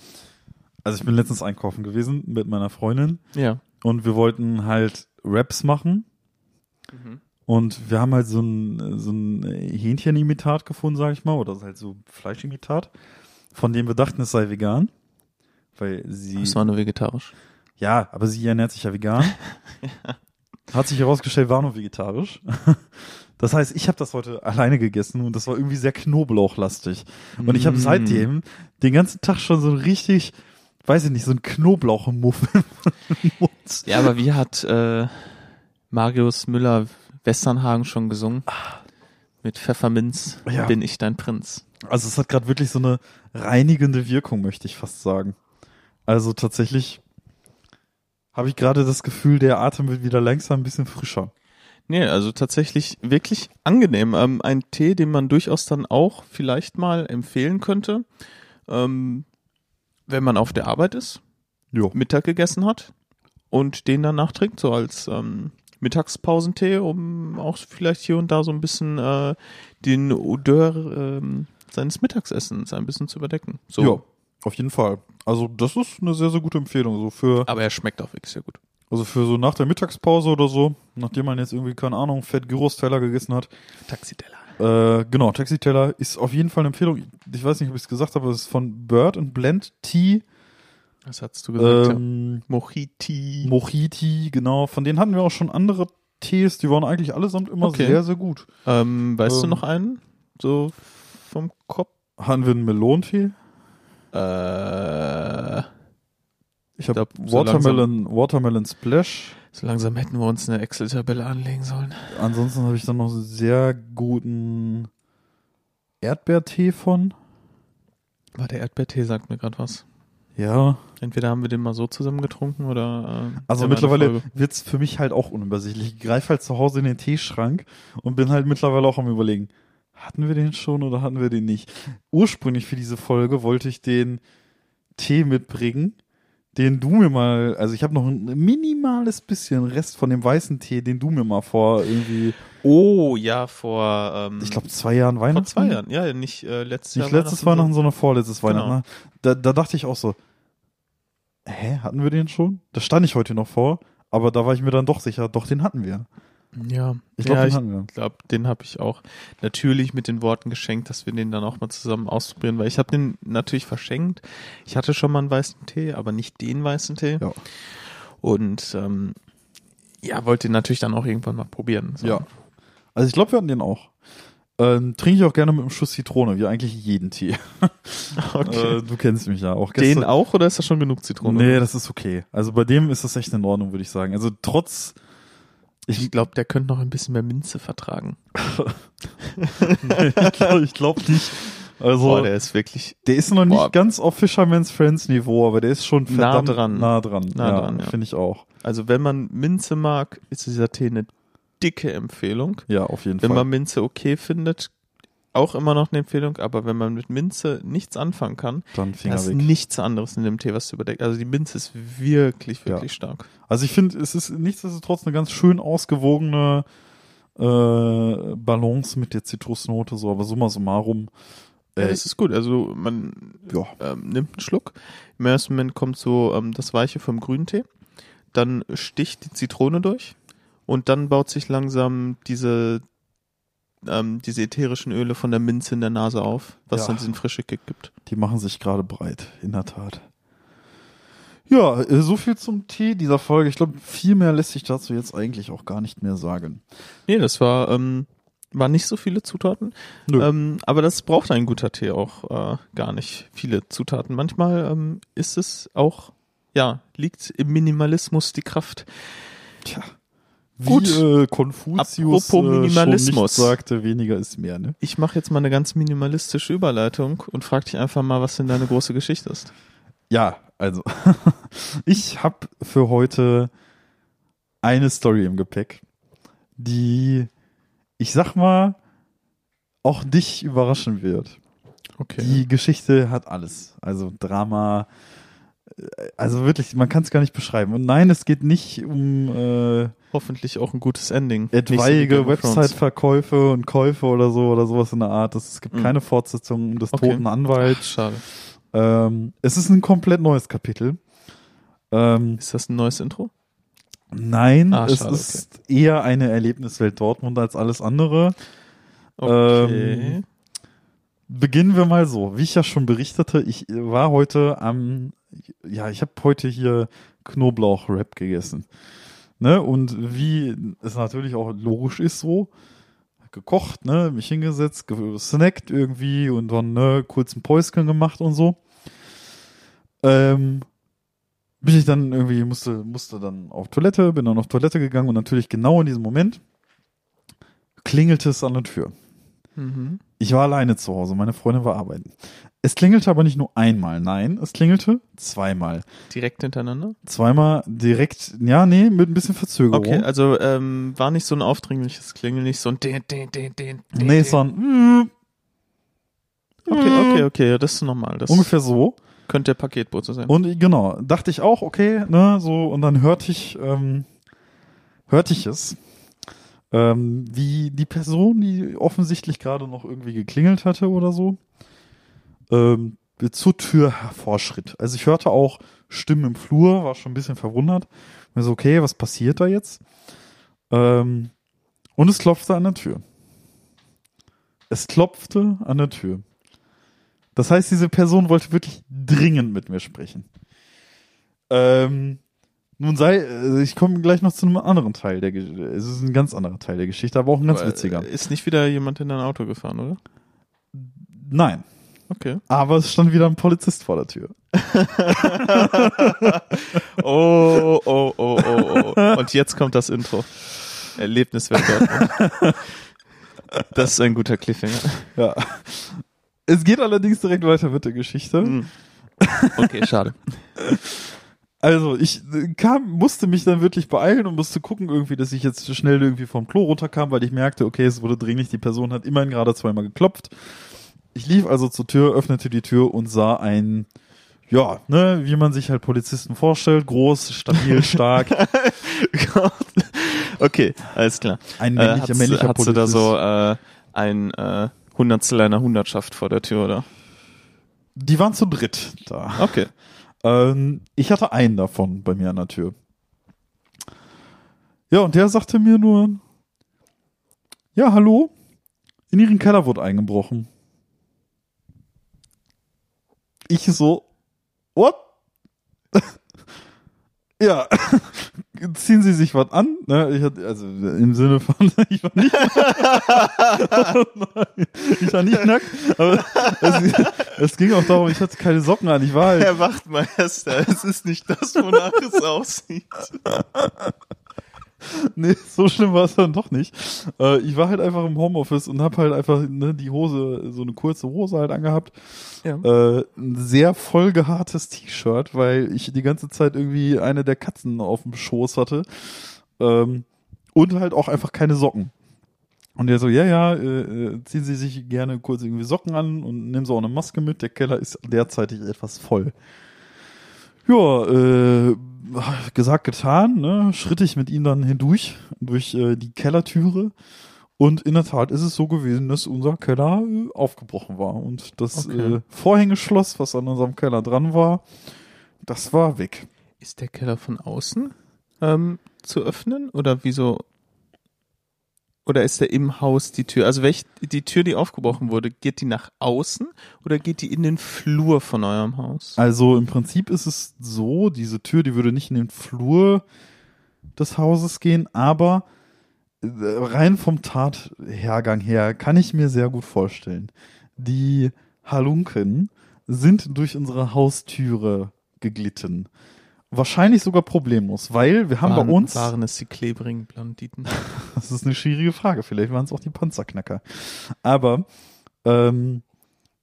also ich bin letztens einkaufen gewesen mit meiner Freundin ja. und wir wollten halt Raps machen. Und wir haben halt so ein, so ein Hähnchenimitat gefunden, sag ich mal, oder halt so Fleischimitat, von dem wir dachten, es sei vegan. Weil sie. Das war nur vegetarisch. Ja, aber sie ernährt sich ja vegan. Hat sich herausgestellt, war nur vegetarisch. Das heißt, ich habe das heute alleine gegessen und das war irgendwie sehr knoblauchlastig. Und ich habe Mm. seitdem den ganzen Tag schon so richtig, weiß ich nicht, so ein Knoblauchmuff im Mund. Ja, aber wie hat äh, Marius Müller Westernhagen schon gesungen? Mit Pfefferminz Ja. bin ich dein Prinz. Also es hat gerade wirklich so eine reinigende Wirkung, möchte ich fast sagen. Also tatsächlich habe ich gerade das Gefühl, der Atem wird wieder langsam ein bisschen frischer. Nee, also tatsächlich wirklich angenehm. Ähm, ein Tee, den man durchaus dann auch vielleicht mal empfehlen könnte, ähm, wenn man auf der Arbeit ist, Jo. Mittag gegessen hat und den danach trinkt, so als ähm, Mittagspausentee, um auch vielleicht hier und da so ein bisschen äh, den Odeur ähm, seines Mittagsessens ein bisschen zu überdecken. So. Ja, auf jeden Fall. Also das ist eine sehr, sehr gute Empfehlung. So für, Aber er schmeckt auch wirklich sehr gut. also für so nach der Mittagspause oder so, nachdem man jetzt irgendwie, keine Ahnung, Fett Gyros-Teller gegessen hat. Taxiteller. Äh, genau, Taxi-Teller ist auf jeden Fall eine Empfehlung. Ich weiß nicht, ob ich es gesagt habe, es ist von Bird and Blend Tea. Was hast du gesagt? ja. Ähm, Mojiti. Mojiti, genau. Von denen hatten wir auch schon andere Tees, die waren eigentlich allesamt immer Okay. sehr, sehr gut. ähm, weißt du ähm, noch einen? So vom Kopf? Hatten wir einen Melonentee? Äh, Ich habe glaub, so Watermelon, Watermelon Splash. So langsam hätten wir uns eine Excel-Tabelle anlegen sollen. Ansonsten habe ich dann noch sehr guten Erdbeertee von. War der Erdbeertee sagt mir gerade was. Ja. Entweder haben wir den mal so zusammen getrunken oder. Äh, Also mittlerweile wird's für mich halt auch unübersichtlich. Ich greife halt zu Hause in den Teeschrank und bin halt mittlerweile auch am überlegen, hatten wir den schon oder hatten wir den nicht? Ursprünglich für diese Folge wollte ich den Tee mitbringen, den du mir mal, also ich habe noch ein minimales bisschen Rest von dem weißen Tee, den du mir mal vor irgendwie, Oh, ja, vor. Ähm, ich glaube zwei Jahren vor Weihnachten. zwei Jahren. Ja, nicht äh, letztes Nicht Jahr. letztes Weihnachten, sondern vorletztes Genau. Weihnachten. ne? Da, da dachte ich auch so, hä, hatten wir den schon? Da stand ich heute noch vor, aber da war ich mir dann doch sicher, doch, den hatten wir. Ja, Ich glaube, ja, den wir. glaube, den habe ich auch natürlich mit den Worten geschenkt, dass wir den dann auch mal zusammen ausprobieren, weil ich habe den natürlich verschenkt. Ich hatte schon mal einen weißen Tee, aber nicht den weißen Tee. Ja. Und ähm, ja, wollte den natürlich dann auch irgendwann mal probieren. So. Ja. Also ich glaube, wir hatten den auch. Ähm, trinke ich auch gerne mit einem Schuss Zitrone, wie eigentlich jeden Tee. Okay. Äh, du kennst mich ja auch. den auch oder ist das schon genug Zitrone? Nee, das ist okay. Also bei dem ist das echt in Ordnung, würde ich sagen. Also trotz, ich glaube, der könnte noch ein bisschen mehr Minze vertragen. ich glaube glaub nicht. Also Boah, der, der ist wirklich ist noch nicht Boah. ganz auf Fisherman's Friends Niveau, aber der ist schon Nah dran. Nah dran. Nah ja, dran, ja. Finde ich auch. Also wenn man Minze mag, ist dieser Tee eine dicke Empfehlung. Ja, auf jeden Wenn Fall. man Minze okay findet, auch immer noch eine Empfehlung, aber wenn man mit Minze nichts anfangen kann, Dann ist weg. nichts anderes in dem Tee, was du überdeckt. Also die Minze ist wirklich, wirklich stark. Also ich finde, es ist nichtsdestotrotz eine ganz schön ausgewogene äh, Balance mit der Zitrusnote, so, aber summa summarum. Ja, Äh, das ist gut. Also man ja, ähm, nimmt einen Schluck. Im ersten Moment kommt so ähm, das Weiche vom Grüntee. Dann sticht die Zitrone durch. Und dann baut sich langsam diese, ähm, diese ätherischen Öle von der Minze in der Nase auf, was Ja. dann diesen frische Kick gibt. die machen sich gerade breit, in der Tat. Ja, äh, so viel zum Tee dieser Folge. Ich glaube, viel mehr lässt sich dazu jetzt eigentlich auch gar nicht mehr sagen. Nee, das war, ähm, waren nicht so viele Zutaten. Ähm, aber das braucht ein guter Tee auch äh, gar nicht viele Zutaten. Manchmal ähm, ist es auch, ja, liegt im Minimalismus die Kraft. Tja. Gut. Wie äh, Konfuzius äh, sagte, weniger ist mehr, ne? Ich mache jetzt mal eine ganz minimalistische Überleitung und frage dich einfach mal, was denn deine große Geschichte ist. Ja, also ich habe für heute eine Story im Gepäck, die, ich sag mal, auch dich überraschen wird. Okay. Die Geschichte hat alles. Also Drama, äh, also wirklich, man kann es gar nicht beschreiben. Und nein, es geht nicht um äh, Hoffentlich auch ein gutes Ending. Etwaige. Website-Verkäufe und Käufe oder so oder sowas in der Art. Das, es gibt Mhm. keine Fortsetzung des Okay. toten Anwalts. schade. Ähm, es ist ein komplett neues Kapitel. Ähm, Ist das ein neues Intro? nein, Ah, es schade, ist eher eine Erlebniswelt Dortmund als alles andere. Okay. Ähm, Beginnen wir mal so. Wie ich ja schon berichtete, ich war heute am, ja, ich habe heute hier Knoblauch-Wrap gegessen. Ne? Und wie es natürlich auch logisch ist so, gekocht, ne, mich hingesetzt, gesnackt irgendwie und dann ne, kurz ein Päuschen gemacht und so. Ähm, bin ich dann irgendwie, musste, musste dann auf Toilette, bin dann auf Toilette gegangen und natürlich genau in diesem Moment klingelte es an der Tür. mhm. Ich war alleine zu Hause, meine Freundin war arbeiten. Es klingelte aber nicht nur einmal, nein, es klingelte zweimal. Direkt hintereinander? Zweimal direkt, ja, nee, mit ein bisschen Verzögerung. Okay, also ähm, war nicht so ein aufdringliches Klingeln, nicht so ein den, den, den, den, den, nee, war ein Okay, okay, okay, das ist normal. Das ungefähr so. könnte der Paketbote sein. Und genau, dachte ich auch, okay, ne, so, und dann hörte ich, ähm, hörte ich es, ähm, wie die Person, die offensichtlich gerade noch irgendwie geklingelt hatte oder so, ähm, zur Tür hervorschritt. Also ich hörte auch Stimmen im Flur, war schon ein bisschen verwundert. Mir so, okay, was passiert da jetzt? Ähm, und es klopfte an der Tür. Es klopfte an der Tür. Das heißt, diese Person wollte wirklich dringend mit mir sprechen. Ähm, nun sei, äh, ich komme gleich noch zu einem anderen Teil der Geschichte. Es ist ein ganz anderer Teil der Geschichte, aber auch ein ganz Aber, witziger. Ist nicht wieder jemand in dein Auto gefahren, oder? Nein, Okay. aber es stand wieder ein Polizist vor der Tür. oh, oh, oh, oh, oh. Und jetzt kommt das Intro. Erlebniswert Dortmund. Das ist ein guter Cliffhanger. Ja. Es geht allerdings direkt weiter mit der Geschichte. Hm. Okay, schade. Also ich äh, kam, musste mich dann wirklich beeilen und musste gucken irgendwie, dass ich jetzt schnell irgendwie vom Klo runterkam, weil ich merkte, okay, es wurde dringlich, die Person hat immerhin gerade zweimal geklopft. Ich lief also zur Tür, öffnete die Tür und sah ein, ja, ne, wie man sich halt Polizisten vorstellt, groß, stabil, stark. okay, alles klar. Ein Äh, männlicher, hat's- männlicher hat's du da so äh, ein äh, Hundertstel einer Hundertschaft vor der Tür, oder? Die waren zu dritt da. Okay. Ähm, ich hatte einen davon bei mir an der Tür. Ja, und der sagte mir nur, ja, hallo, in ihren Keller wurde eingebrochen. Ich so, what? ja, ziehen Sie sich was an? Ne, ich hatte, also im Sinne von, ich war nicht, ich war nicht nackt, aber es, es ging auch darum, ich hatte keine Socken an, ich war halt Herr Wachtmeister, es ist nicht das, wonach es aussieht. Nee, so schlimm war es dann doch nicht. Äh, ich war halt einfach im Homeoffice und hab halt einfach ne, die Hose, so eine kurze Hose halt angehabt. Ja. Äh, ein sehr vollgehaartes T-Shirt, weil ich die ganze Zeit irgendwie eine der Katzen auf dem Schoß hatte. Ähm, und halt auch einfach keine Socken. Und der so, ja, ja, äh, äh, ziehen Sie sich gerne kurz irgendwie Socken an und nehmen Sie auch eine Maske mit. Der Keller ist derzeitig etwas voll. Ja, äh, gesagt, getan, ne? Schritt ich mit ihm dann hindurch, durch äh, die Kellertüre. Und in der Tat ist es so gewesen, dass unser Keller äh, aufgebrochen war. Und das Okay. äh, Vorhängeschloss, was an unserem Keller dran war, das war weg. Ist der Keller von außen ähm, zu öffnen oder wieso? Oder ist der im Haus die Tür? Also welch, die Tür, die aufgebrochen wurde, geht die nach außen oder geht die in den Flur von eurem Haus? Also im Prinzip ist es so, diese Tür, die würde nicht in den Flur des Hauses gehen, aber äh, rein vom Tathergang her kann ich mir sehr gut vorstellen. Die Halunken sind durch unsere Haustüre geglitten. Wahrscheinlich sogar problemlos, weil wir haben waren, bei uns, waren es die klebrigen Blonditen? das ist eine schwierige Frage, vielleicht waren es auch die Panzerknacker. Aber ähm,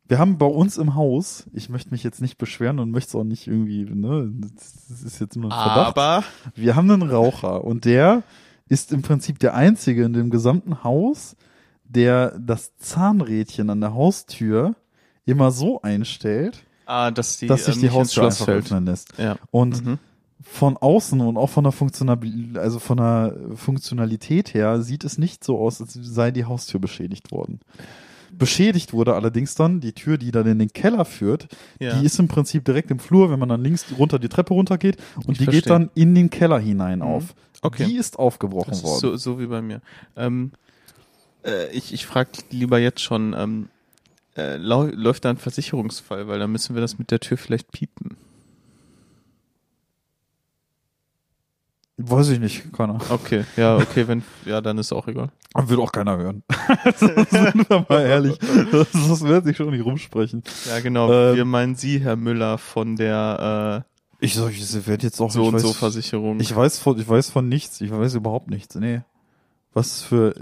wir haben bei uns im Haus, ich möchte mich jetzt nicht beschweren und möchte es auch nicht irgendwie, ne, das ist jetzt nur ein Verdacht. Aber Wir haben einen Raucher und der ist im Prinzip der einzige in dem gesamten Haus, der das Zahnrädchen an der Haustür immer so einstellt, ah, dass die, dass sich ähm, die Haustür einfach fällt. öffnen lässt. Ja. Und Mhm. von außen und auch von der Funktionalität, also von der Funktionalität her, sieht es nicht so aus, als sei die Haustür beschädigt worden. Beschädigt wurde allerdings dann die Tür, die dann in den Keller führt. Ja. Die ist im Prinzip direkt im Flur, wenn man dann links runter die Treppe runtergeht und Ich die verstehe. geht dann in den Keller hinein Mhm. auf. Okay. Die ist aufgebrochen ist worden. so, so wie bei mir. Ähm, äh, ich ich frage lieber jetzt schon, ähm, äh, läuft da ein Versicherungsfall, weil dann müssen wir das mit der Tür vielleicht piepen. Weiß ich nicht, keiner. Okay, ja, okay, wenn, ja, dann ist auch egal. Wird auch keiner hören. Sind wir mal ehrlich. Das, das wird sich schon nicht rumsprechen. Ja, genau. Ähm, wir meinen Sie, Herr Müller, von der Ich, so, ich werde jetzt auch äh, so und weiß, so Versicherung. Ich weiß von, ich weiß von nichts. Ich weiß überhaupt nichts. Nee. Was für,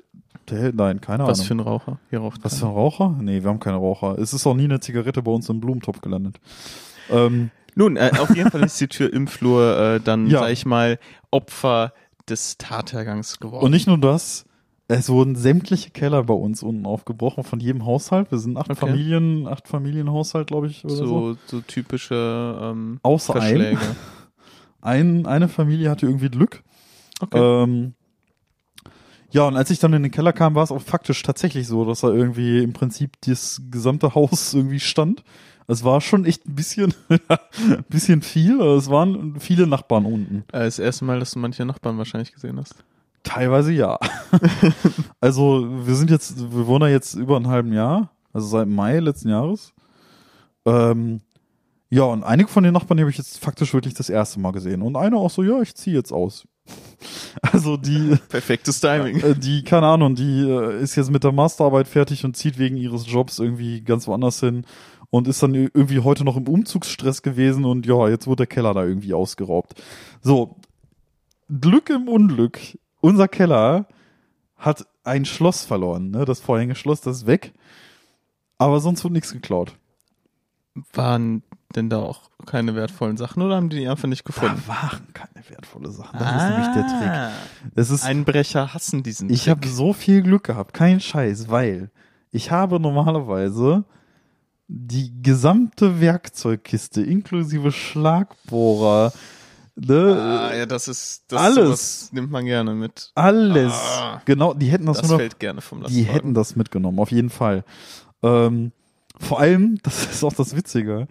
der, nein, keine Was Ahnung. für ein Raucher? Hier raucht Was für ein Raucher? Nee, wir haben keine Raucher. Es ist auch nie eine Zigarette bei uns im Blumentopf gelandet. Ähm, Nun, äh, auf jeden Fall ist die Tür im Flur äh, dann, Ja. sag ich mal, Opfer des Tathergangs geworden. und nicht nur das, es wurden sämtliche Keller bei uns unten aufgebrochen von jedem Haushalt. Wir sind acht Okay. Familien, acht Familienhaushalt, glaube ich, oder so. so, so typische ähm, Außer ein. Verschläge. ein. Eine Familie hatte irgendwie Glück. Okay. Ähm, ja, und als ich dann in den Keller kam, war es auch faktisch tatsächlich so, dass da irgendwie im Prinzip das gesamte Haus irgendwie stand. Es war schon echt ein bisschen, ein bisschen viel. Es waren viele Nachbarn unten. Äh, das erste Mal, dass du manche Nachbarn wahrscheinlich gesehen hast. Teilweise ja. also wir sind jetzt, wir wohnen da jetzt über einen halben Jahr, also seit Mai letzten Jahres. Ähm, ja, und einige von den Nachbarn die habe ich jetzt faktisch wirklich das erste Mal gesehen. Und einer auch so, ja, ich ziehe jetzt aus. Also die, Perfektes Timing. äh, die, keine Ahnung, die äh, ist jetzt mit der Masterarbeit fertig und zieht wegen ihres Jobs irgendwie ganz woanders hin. und ist dann irgendwie heute noch im Umzugsstress gewesen und ja, jetzt wurde der Keller da irgendwie ausgeraubt. So, Glück im Unglück. Unser Keller hat ein Schloss verloren, ne? Das Vorhängeschloss, das ist weg. Aber sonst wird nichts geklaut. Waren denn da auch keine wertvollen Sachen oder haben die die einfach nicht gefunden? Da waren keine wertvolle Sachen. Das ist nämlich der Trick. Das ist, Einbrecher hassen diesen ich Trick. habe so viel Glück gehabt, kein Scheiß, weil ich habe normalerweise die gesamte Werkzeugkiste inklusive Schlagbohrer, ne, Ah, ja, das ist das Alles. nimmt man gerne mit. alles. Ah. genau, die hätten das, Das noch fällt gerne vom Die Lastwagen. hätten das mitgenommen, auf jeden Fall. Ähm, vor allem, das ist auch das Witzige,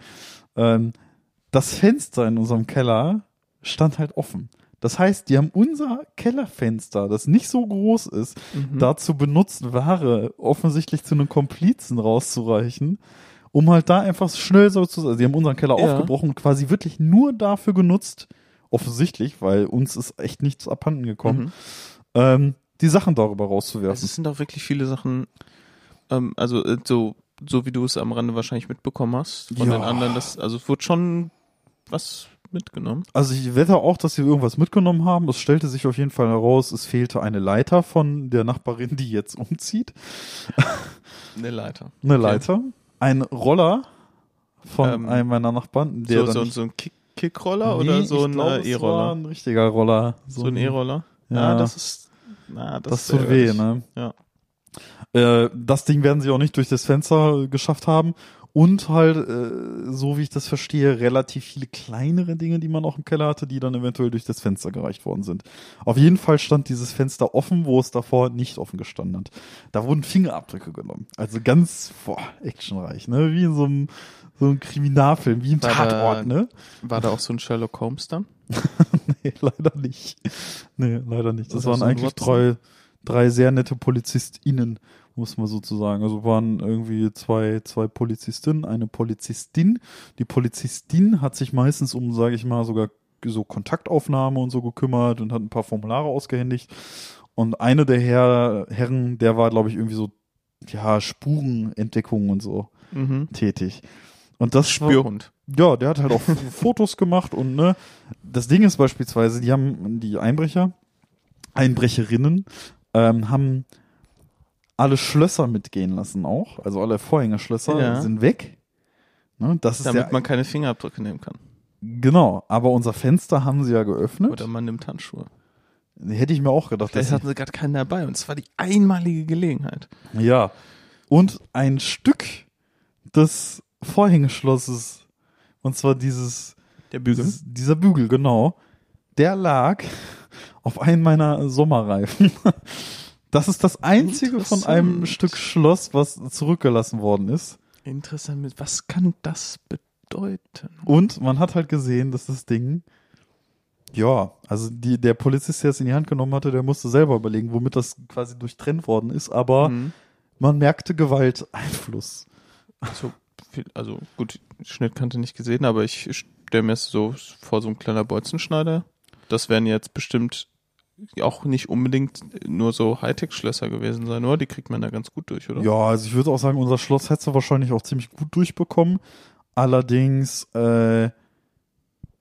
ähm, das Fenster in unserem Keller stand halt offen. Das heißt, die haben unser Kellerfenster, das nicht so groß ist, Mhm. dazu benutzt, Ware offensichtlich zu einem Komplizen rauszureichen, um halt da einfach schnell so zu sein. Sie haben unseren Keller Ja. aufgebrochen und quasi wirklich nur dafür genutzt, offensichtlich, weil uns ist echt nichts abhanden gekommen, Mhm. ähm, die Sachen darüber Also rauszuwerfen. es sind auch wirklich viele Sachen, ähm, also äh, so, so wie du es am Rande wahrscheinlich mitbekommen hast von Ja. den anderen, das, also es wurde schon was mitgenommen. Also ich wette auch, dass sie irgendwas mitgenommen haben. Es stellte sich auf jeden Fall heraus, es fehlte eine Leiter von der Nachbarin, die jetzt umzieht. Eine Leiter. Eine Okay. Leiter. Ein Roller von Ähm, einem meiner Nachbarn. Der So, so, so ein Kick Kickroller Nee, oder so ein äh, E-Roller? Ein richtiger Roller. So ein E-Roller? Ja. das ist, na, das, Das, tut weh, ne? Ja. Äh, das Ding werden sie auch nicht durch das Fenster geschafft haben. Und halt, äh, so wie ich das verstehe, relativ viele kleinere Dinge, die man auch im Keller hatte, die dann eventuell durch das Fenster gereicht worden sind. Auf jeden Fall stand dieses Fenster offen, wo es davor nicht offen gestanden hat. Da wurden Fingerabdrücke genommen. Also ganz, boah, actionreich, ne? Wie in so einem, so einem Kriminalfilm, wie im War da- Tatort, ne? War da auch so ein Sherlock Holmes dann? Nee, leider nicht. Nee, leider nicht. Das Oder waren eigentlich Watson? drei, drei sehr nette PolizistInnen, muss man sozusagen. Also waren irgendwie zwei, zwei Polizistinnen, eine Polizistin. Die Polizistin hat sich meistens um, sage ich mal, sogar so Kontaktaufnahme und so gekümmert und hat ein paar Formulare ausgehändigt. Und eine der Herr, Herren, der war, glaube ich, irgendwie so, ja, Spurenentdeckung und so Mhm. tätig. Und das war- Spürhund. ja, der hat halt auch Fotos gemacht und ne, das Ding ist beispielsweise, die haben die Einbrecher, Einbrecherinnen, ähm, haben alle Schlösser mitgehen lassen auch, also alle Vorhängerschlösser Ja. sind weg. Ne, das ist Damit ja, man keine Fingerabdrücke nehmen kann. genau, aber unser Fenster haben sie ja geöffnet. Oder man nimmt Handschuhe. Hätte ich mir auch gedacht. Vielleicht hatten sie gerade keinen dabei und es war die einmalige Gelegenheit. ja. Und ein Stück des Vorhängeschlosses, und zwar dieses Der Bügel. Dieses, dieser Bügel, genau. Der lag auf einem meiner Sommerreifen. Das ist das einzige von einem. Stück Schloss, was zurückgelassen worden ist. Interessant. Was kann das bedeuten? Und man hat halt gesehen, dass das Ding, ja, also die, der Polizist, der es in die Hand genommen hatte, der musste selber überlegen, womit das quasi durchtrennt worden ist, aber Mhm. man merkte Gewalteinfluss. So viel, also gut, Schnittkante nicht gesehen, aber ich stelle mir es so vor, so ein kleiner Bolzenschneider. Das wären jetzt bestimmt auch nicht unbedingt nur so Hightech-Schlösser gewesen sein, oder? Die kriegt man da ganz gut durch, oder? Ja, also ich würde auch sagen, unser Schloss hätte sie wahrscheinlich auch ziemlich gut durchbekommen. Allerdings äh,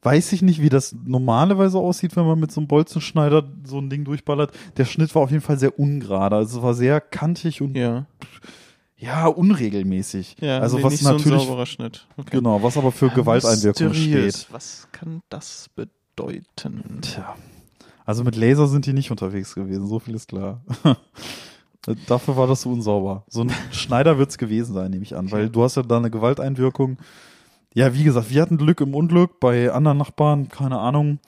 weiß ich nicht, wie das normalerweise aussieht, wenn man mit so einem Bolzenschneider so ein Ding durchballert. Der Schnitt war auf jeden Fall sehr ungerade. Also es war sehr kantig und ja, Ja, unregelmäßig. ja also nee, was nicht so ein natürlich sauberer Schnitt. Okay. genau, was aber für Ja, Gewalteinwirkung mysteriös. steht. Was kann das bedeuten? Tja. Also mit Laser sind die nicht unterwegs gewesen, so viel ist klar. Dafür war das so unsauber. So ein Schneider wird's gewesen sein, nehme ich an, weil du hast ja da eine Gewalteinwirkung. Ja, wie gesagt, wir hatten Glück im Unglück bei anderen Nachbarn, keine Ahnung,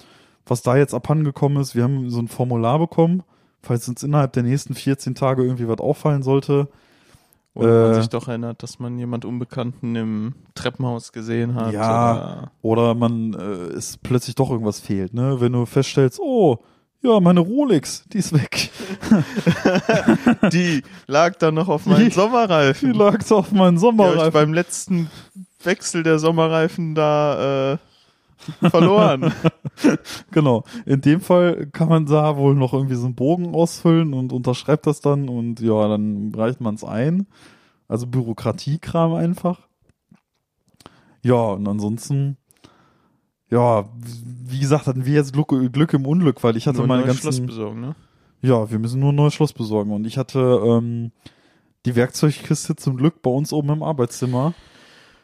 was da jetzt abhandengekommen ist. Wir haben so ein Formular bekommen, falls uns innerhalb der nächsten 14 Tage irgendwie was auffallen sollte. Oder man Äh, sich doch erinnert, dass man jemand Unbekannten im Treppenhaus gesehen hat. Ja. Oder man äh, es plötzlich doch irgendwas fehlt, ne? Wenn du feststellst, oh, ja, meine Rolex, die ist weg. Oder die lag dann noch auf meinen Die- Sommerreifen. Die lag auf meinen Die hab ich Sommerreifen. beim letzten Wechsel der Sommerreifen da äh, verloren. Genau. In dem Fall kann man da wohl noch irgendwie so einen Bogen ausfüllen und unterschreibt das dann und ja, dann reicht man es ein. Also Bürokratiekram einfach. Ja, und ansonsten, ja, wie gesagt, hatten wir jetzt Glück, Glück im Unglück, weil ich hatte Nur ein meine ganzen. Schloss besorgen, ne? Ja, wir müssen nur ein neues Schloss besorgen. Und ich hatte ähm, die Werkzeugkiste zum Glück bei uns oben im Arbeitszimmer,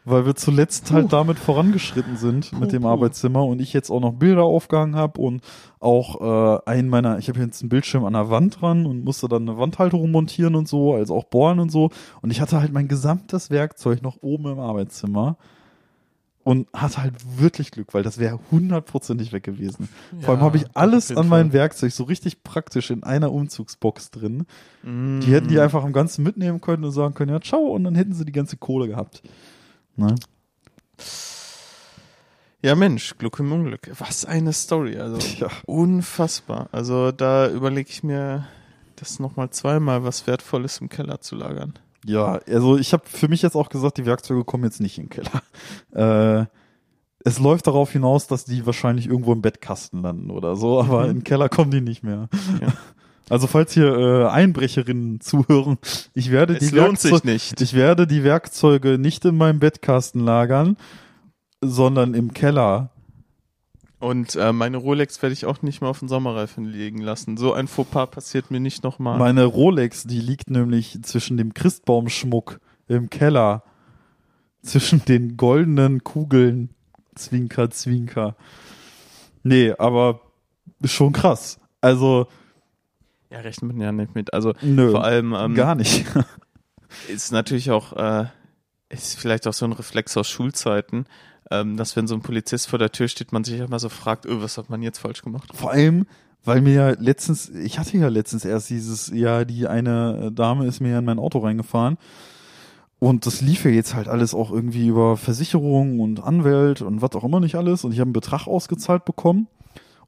weil wir zuletzt halt damit vorangeschritten sind mit dem. Arbeitszimmer und ich jetzt auch noch Bilder aufgehangen habe und auch äh, einen meiner, ich habe jetzt einen Bildschirm an der Wand dran und musste dann eine Wandhalterung montieren und so, also auch bohren und so. Und ich hatte halt mein gesamtes Werkzeug noch oben im Arbeitszimmer. Und hatte halt wirklich Glück, weil das wäre hundertprozentig weg gewesen. Vor allem Ja, habe ich alles an meinem Werkzeug so richtig praktisch in einer Umzugsbox drin. Mm. Die hätten die einfach am Ganzen mitnehmen können und sagen können, ja, ciao, und dann hätten sie die ganze Kohle gehabt. Ne? Ja, Mensch, Glück im Unglück. Was eine Story. Also Ja. unfassbar. Also da überlege ich mir, das nochmal zweimal was Wertvolles im Keller zu lagern. Ja, also ich habe für mich jetzt auch gesagt, die Werkzeuge kommen jetzt nicht in den Keller. Äh, es läuft darauf hinaus, dass die wahrscheinlich irgendwo im Bettkasten landen oder so, aber Mhm. in den Keller kommen die nicht mehr. Ja. Also falls hier äh, Einbrecherinnen zuhören, ich werde Es die Werkzeuge, nicht. ich werde die Werkzeuge nicht in meinem Bettkasten lagern, sondern im Keller. Und äh, meine Rolex werde ich auch nicht mehr auf den Sommerreifen liegen lassen. So ein Fauxpas passiert mir nicht nochmal. Meine Rolex, die liegt nämlich zwischen dem Christbaumschmuck im Keller, zwischen den goldenen Kugeln. Zwinker, Zwinker. Nee, aber schon krass. Also, Ja, rechnet man ja nicht mit. Also nö, vor allem ähm, gar nicht. ist natürlich auch, äh, ist vielleicht auch so ein Reflex aus Schulzeiten, ähm, dass wenn so ein Polizist vor der Tür steht, man sich immer so fragt, öh, was hat man jetzt falsch gemacht? Vor allem, weil mir ja letztens, ich hatte ja letztens erst dieses, ja, die eine Dame ist mir ja in mein Auto reingefahren. Und das lief ja jetzt halt alles auch irgendwie über Versicherung und Anwalt und was auch immer nicht alles. Und ich habe einen Betrag ausgezahlt bekommen.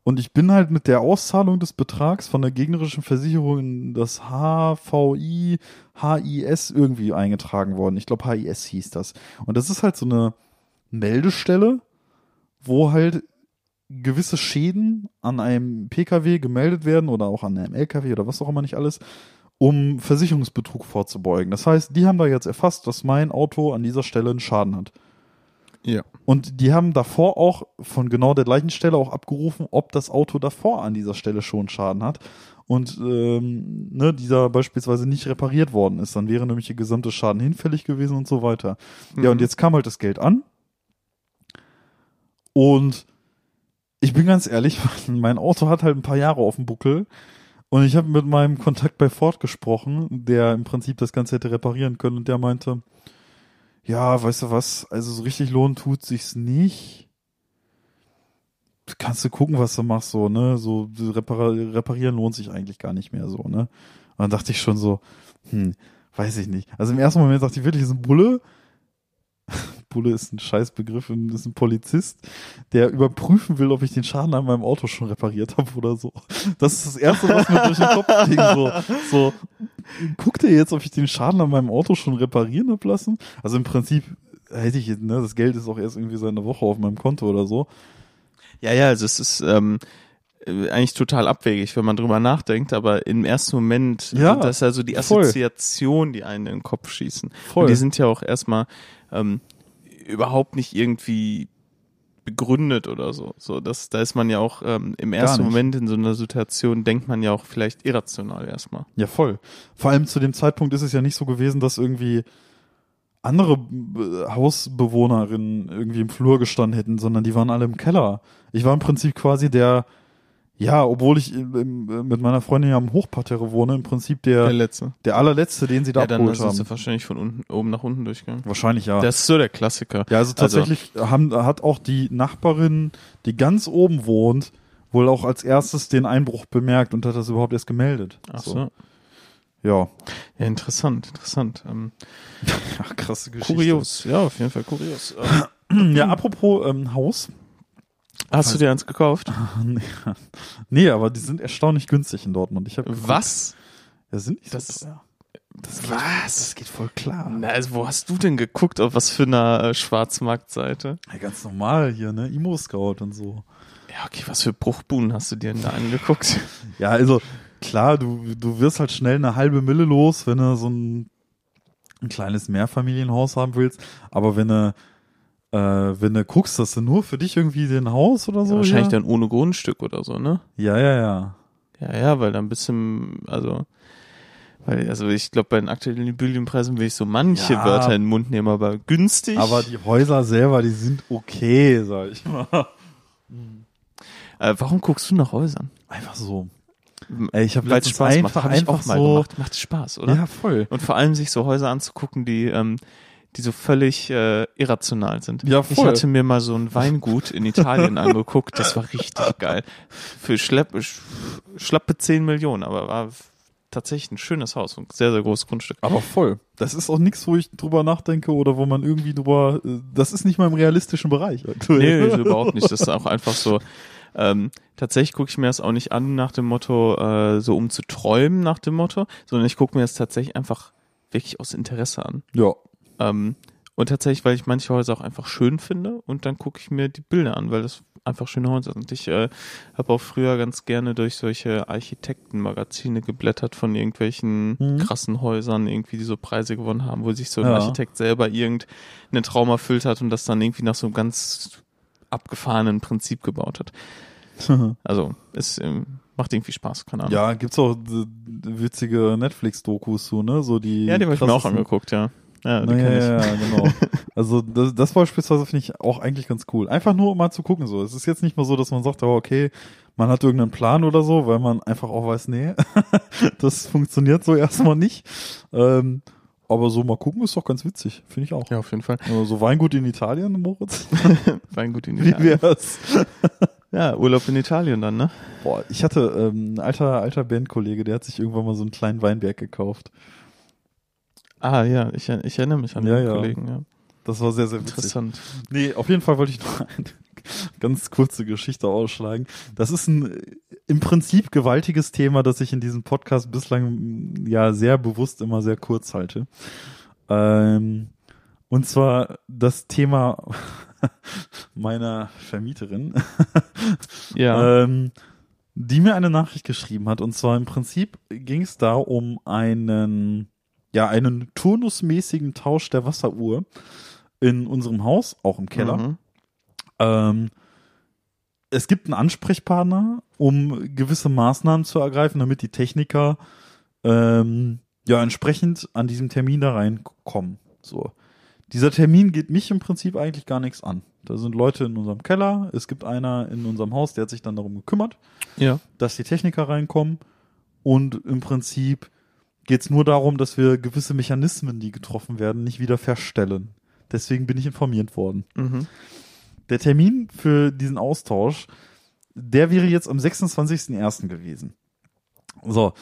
Und ich bin halt mit der Auszahlung des Betrags von der gegnerischen Versicherung in das HVI, HIS irgendwie eingetragen worden. Ich glaube, HIS hieß das. Und das ist halt so eine Meldestelle, wo halt gewisse Schäden an einem PKW gemeldet werden oder auch an einem LKW oder was auch immer nicht alles, um Versicherungsbetrug vorzubeugen. Das heißt, die haben da jetzt erfasst, dass mein Auto an dieser Stelle einen Schaden hat. Ja. Und die haben davor auch von genau der gleichen Stelle auch abgerufen, ob das Auto davor an dieser Stelle schon Schaden hat. Und ähm, ne, dieser beispielsweise nicht repariert worden ist, dann wäre nämlich der gesamte Schaden hinfällig gewesen und so weiter. Ja, und Mhm. jetzt kam halt das Geld an. Und ich bin ganz ehrlich, mein Auto hat halt ein paar Jahre auf dem Buckel. Und ich habe mit meinem Kontakt bei Ford gesprochen, der im Prinzip das Ganze hätte reparieren können. Und der meinte, ja, weißt du was, also so richtig lohnen tut sich's nicht. Kannst du gucken, was du machst, so, ne? So repar reparieren lohnt sich eigentlich gar nicht mehr so, ne? Und dann dachte ich schon so, hm, weiß ich nicht. Also im ersten Moment dachte ich wirklich, ist ein Bulle. Bulle ist ein Scheißbegriff und ist ein Polizist, der überprüfen will, ob ich den Schaden an meinem Auto schon repariert habe oder so. Das ist das Erste, was mir durch den Kopf ging. So, so, guckt er jetzt, ob ich den Schaden an meinem Auto schon reparieren habe lassen? Also im Prinzip hätte ich, ne, das Geld ist auch erst irgendwie so eine Woche auf meinem Konto oder so. Ja, ja, also es ist ähm, äh, eigentlich total abwegig, wenn man drüber nachdenkt, aber im ersten Moment, Ja, das ist also die voll. Assoziation, die einen in den Kopf schießen. Voll. Und die sind ja auch erstmal ähm, überhaupt nicht irgendwie begründet oder so. So, das, da ist man ja auch ähm, im ersten. Moment in so einer Situation, denkt man ja auch vielleicht irrational erstmal. Ja, voll. Vor allem zu dem Zeitpunkt ist es ja nicht so gewesen, dass irgendwie andere äh, Hausbewohnerinnen irgendwie im Flur gestanden hätten, sondern die waren alle im Keller. Ich war im Prinzip quasi der, ja, obwohl ich im, im, mit meiner Freundin ja am Hochparterre wohne, im Prinzip Der der, letzte. der allerletzte, den sie da Ja, dann abgeholt ist es haben. wahrscheinlich von unten, oben nach unten durchgegangen. Wahrscheinlich ja. Das ist so der Klassiker. ja, also tatsächlich haben, hat auch die Nachbarin, die ganz oben wohnt, wohl auch als erstes den Einbruch bemerkt und hat das überhaupt erst gemeldet. Ach so. Ja. Ja, interessant, interessant. Ähm, Ach, krasse Geschichte. kurios, ja, auf jeden Fall kurios. Ja, apropos ähm, Haus. Hast du dir eins gekauft? nee, aber die sind erstaunlich günstig in Dortmund. Ich. Was? Ja, sind nicht so Das-. Was? Das geht voll klar. Na, also wo hast du denn geguckt? Auf was für einer äh, Schwarzmarktseite? Ja, ganz normal hier, ne? Imo Scout und so. Ja, okay, was für Bruchbuhnen hast du dir denn da angeguckt? Ja, also klar, du, du wirst halt schnell eine halbe Mille los, wenn du so ein, ein kleines Mehrfamilienhaus haben willst. Aber wenn du äh, wenn du guckst, dass du nur für dich irgendwie den Haus oder so. Wahrscheinlich ja? dann ohne Grundstück oder so, ne? Ja, ja, ja. Ja, ja, weil dann bist du, also, weil, also ich glaube, bei den aktuellen Immobilienpreisen will ich so manche Ja. Wörter in den Mund nehmen, aber günstig. Aber die Häuser selber, die sind okay, sag ich mal. äh, warum guckst du nach Häusern? Einfach so. Ey, ich habe letztens Spaß macht. einfach, Hab ich auch einfach mal so. gemacht. Macht Spaß, oder? Ja, voll. Und vor allem sich so Häuser anzugucken, die, ähm, die so völlig äh, irrational sind. Ja, Ich voll. hatte mir mal so ein Weingut in Italien angeguckt, das war richtig geil. Für schlepp, sch- schlappe 10 Millionen, aber war tatsächlich ein schönes Haus und sehr, sehr großes Grundstück. Aber voll. Das ist auch nichts, wo ich drüber nachdenke oder wo man irgendwie drüber. äh, Das ist nicht mal im realistischen Bereich. Nee, so überhaupt nicht. Das ist auch einfach so. Ähm, tatsächlich gucke ich mir das auch nicht an nach dem Motto, äh, so um zu träumen nach dem Motto, sondern ich gucke mir das tatsächlich einfach wirklich aus Interesse an. Ja. Ähm, und tatsächlich, weil ich manche Häuser auch einfach schön finde und dann gucke ich mir die Bilder an, weil das einfach schöne Häuser sind. Ich äh, habe auch früher ganz gerne durch solche Architektenmagazine geblättert von irgendwelchen Mhm. krassen Häusern, irgendwie, die so Preise gewonnen haben, wo sich so ein Ja. Architekt selber irgendeinen Traum erfüllt hat und das dann irgendwie nach so einem ganz abgefahrenen Prinzip gebaut hat. Also, es ähm, macht irgendwie Spaß, keine Ahnung. ja, gibt's auch witzige Netflix-Dokus so, ne? So die. ja die habe ich mir auch angeguckt, ja. Ja, die Naja, kenn ich. ja, ja, genau. Also das, das beispielsweise finde ich auch eigentlich ganz cool. Einfach nur um mal zu gucken so. Es ist jetzt nicht mal so, dass man sagt, oh, okay, man hat irgendeinen Plan oder so, weil man einfach auch weiß, nee, das funktioniert so erstmal nicht. Ähm, aber so mal gucken ist doch ganz witzig, finde ich auch. Ja, auf jeden Fall. Also so Weingut in Italien, Moritz. Weingut in Wie Italien. wär's? Ja, Urlaub in Italien dann, ne? Boah, ich hatte ähm, ein alter, alter Bandkollege, der hat sich irgendwann mal so einen kleinen Weinberg gekauft. Ah, ja, ich, ich erinnere mich an Ja, den ja. Kollegen, ja. Das war sehr, sehr witzig. Interessant. Nee, auf jeden Fall wollte ich noch eine ganz kurze Geschichte ausschlagen. Das ist ein im Prinzip gewaltiges Thema, das ich in diesem Podcast bislang ja sehr bewusst immer sehr kurz halte. Ähm, und zwar das Thema meiner Vermieterin, Ja. ähm, die mir eine Nachricht geschrieben hat. Und zwar im Prinzip ging es da um einen, ja, einen turnusmäßigen Tausch der Wasseruhr in unserem Haus, auch im Keller. Mhm. Ähm, es gibt einen Ansprechpartner, um gewisse Maßnahmen zu ergreifen, damit die Techniker ähm, ja entsprechend an diesem Termin da reinkommen. So. Dieser Termin geht mich im Prinzip eigentlich gar nichts an. Da sind Leute in unserem Keller, es gibt einer in unserem Haus, der hat sich dann darum gekümmert, Ja. dass die Techniker reinkommen und im Prinzip geht es nur darum, dass wir gewisse Mechanismen, die getroffen werden, nicht wieder feststellen. Deswegen bin ich informiert worden. Mhm. Der Termin für diesen Austausch, der wäre jetzt am 26.01. gewesen. So.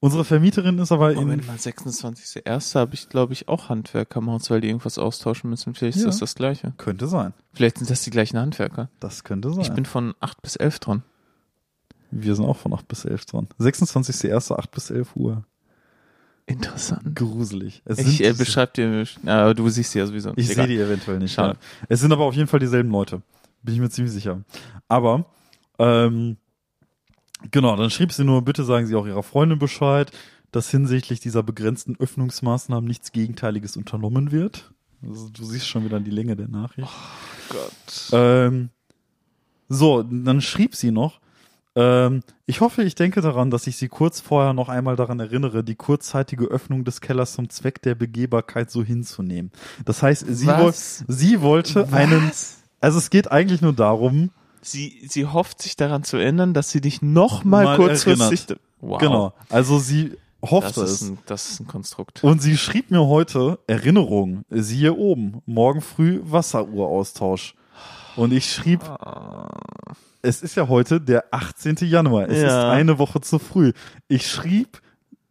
Unsere Vermieterin ist aber in, Moment mal, 26.01. habe ich, glaube ich, auch Handwerker im Haus, weil die irgendwas austauschen müssen. Vielleicht ist Ja. das das Gleiche. könnte sein. Vielleicht sind das die gleichen Handwerker. Das könnte sein. Ich bin von 8 bis 11 dran. Wir sind auch von 8 bis 11 dran. 26.01. 8 bis 11 Uhr. Interessant. Gruselig. Es Ich äh, beschreib dir, aber du siehst sie ja sowieso. Ich sehe die eventuell nicht. Schade. Ja. Es sind aber auf jeden Fall dieselben Leute. Bin ich mir ziemlich sicher. Aber, ähm, genau, dann schrieb sie nur, bitte sagen Sie auch Ihrer Freundin Bescheid, dass hinsichtlich dieser begrenzten Öffnungsmaßnahmen nichts Gegenteiliges unternommen wird. Also, du siehst schon wieder die Länge der Nachricht. Gott. Ähm, so, dann schrieb sie noch, ähm, ich hoffe, ich denke daran, dass ich Sie kurz vorher noch einmal daran erinnere, die kurzzeitige Öffnung des Kellers zum Zweck der Begehbarkeit so hinzunehmen. Das heißt, sie, woll Was? sie wollte einen, also es geht eigentlich nur darum, Sie, sie hofft sich daran zu erinnern, dass sie dich noch mal, Mal kurzfristig. Wow. genau, also sie hoffte Das ist, es. ein, das ist ein Konstrukt. Und sie schrieb mir heute, Erinnerung, siehe oben, morgen früh Wasseruhraustausch. Und ich schrieb, es ist ja heute der 18. Januar. Es Ja. ist eine Woche zu früh. Ich schrieb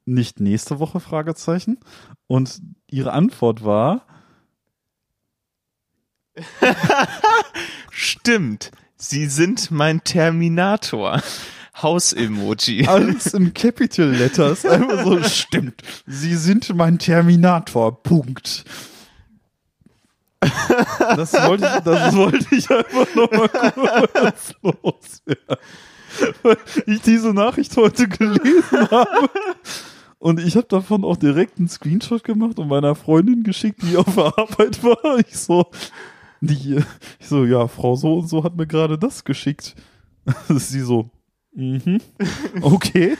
nicht nächste Woche Fragezeichen und ihre Antwort war Stimmt. Sie sind mein Terminator. Haus-Emoji. alles in Capital Letters. Einfach so stimmt. Sie sind mein Terminator. Punkt. Das wollte ich, das wollte ich einfach nochmal kurz loswerden. Weil ich diese Nachricht heute gelesen habe. Und ich habe davon auch direkt einen Screenshot gemacht und meiner Freundin geschickt, die auf der Arbeit war. Ich so, Die, ich so, ja, Frau so und so hat mir gerade das geschickt. Sie so, mhm, okay.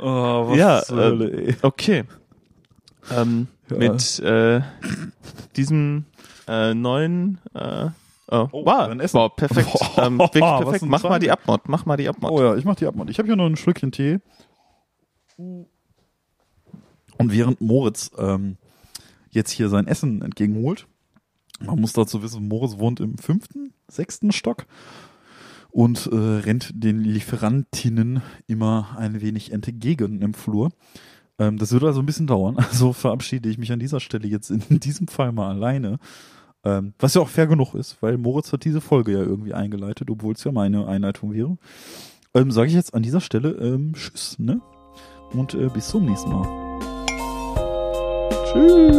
Oh, was ja, äh, okay. Ähm, ja. Mit äh, diesem äh, neuen äh, Oh, oh wow, wow, perfekt. Oh, ähm, wirklich perfekt. Mach mal die Abmod. Mach mal die Abmod. Oh ja, ich mach die Abmod. Ich habe hier noch ein Schlückchen Tee. Und während Moritz ähm, jetzt hier sein Essen entgegenholt, man muss dazu wissen, Moritz wohnt im fünften, sechsten Stock und äh, rennt den Lieferantinnen immer ein wenig entgegen im Flur. Ähm, das wird also ein bisschen dauern. Also verabschiede ich mich an dieser Stelle jetzt in diesem Fall mal alleine. Ähm, was ja auch fair genug ist, weil Moritz hat diese Folge ja irgendwie eingeleitet, obwohl es ja meine Einleitung wäre. Ähm, Sage ich jetzt an dieser Stelle ähm, Tschüss, ne? Und äh, bis zum nächsten Mal. Tschüss.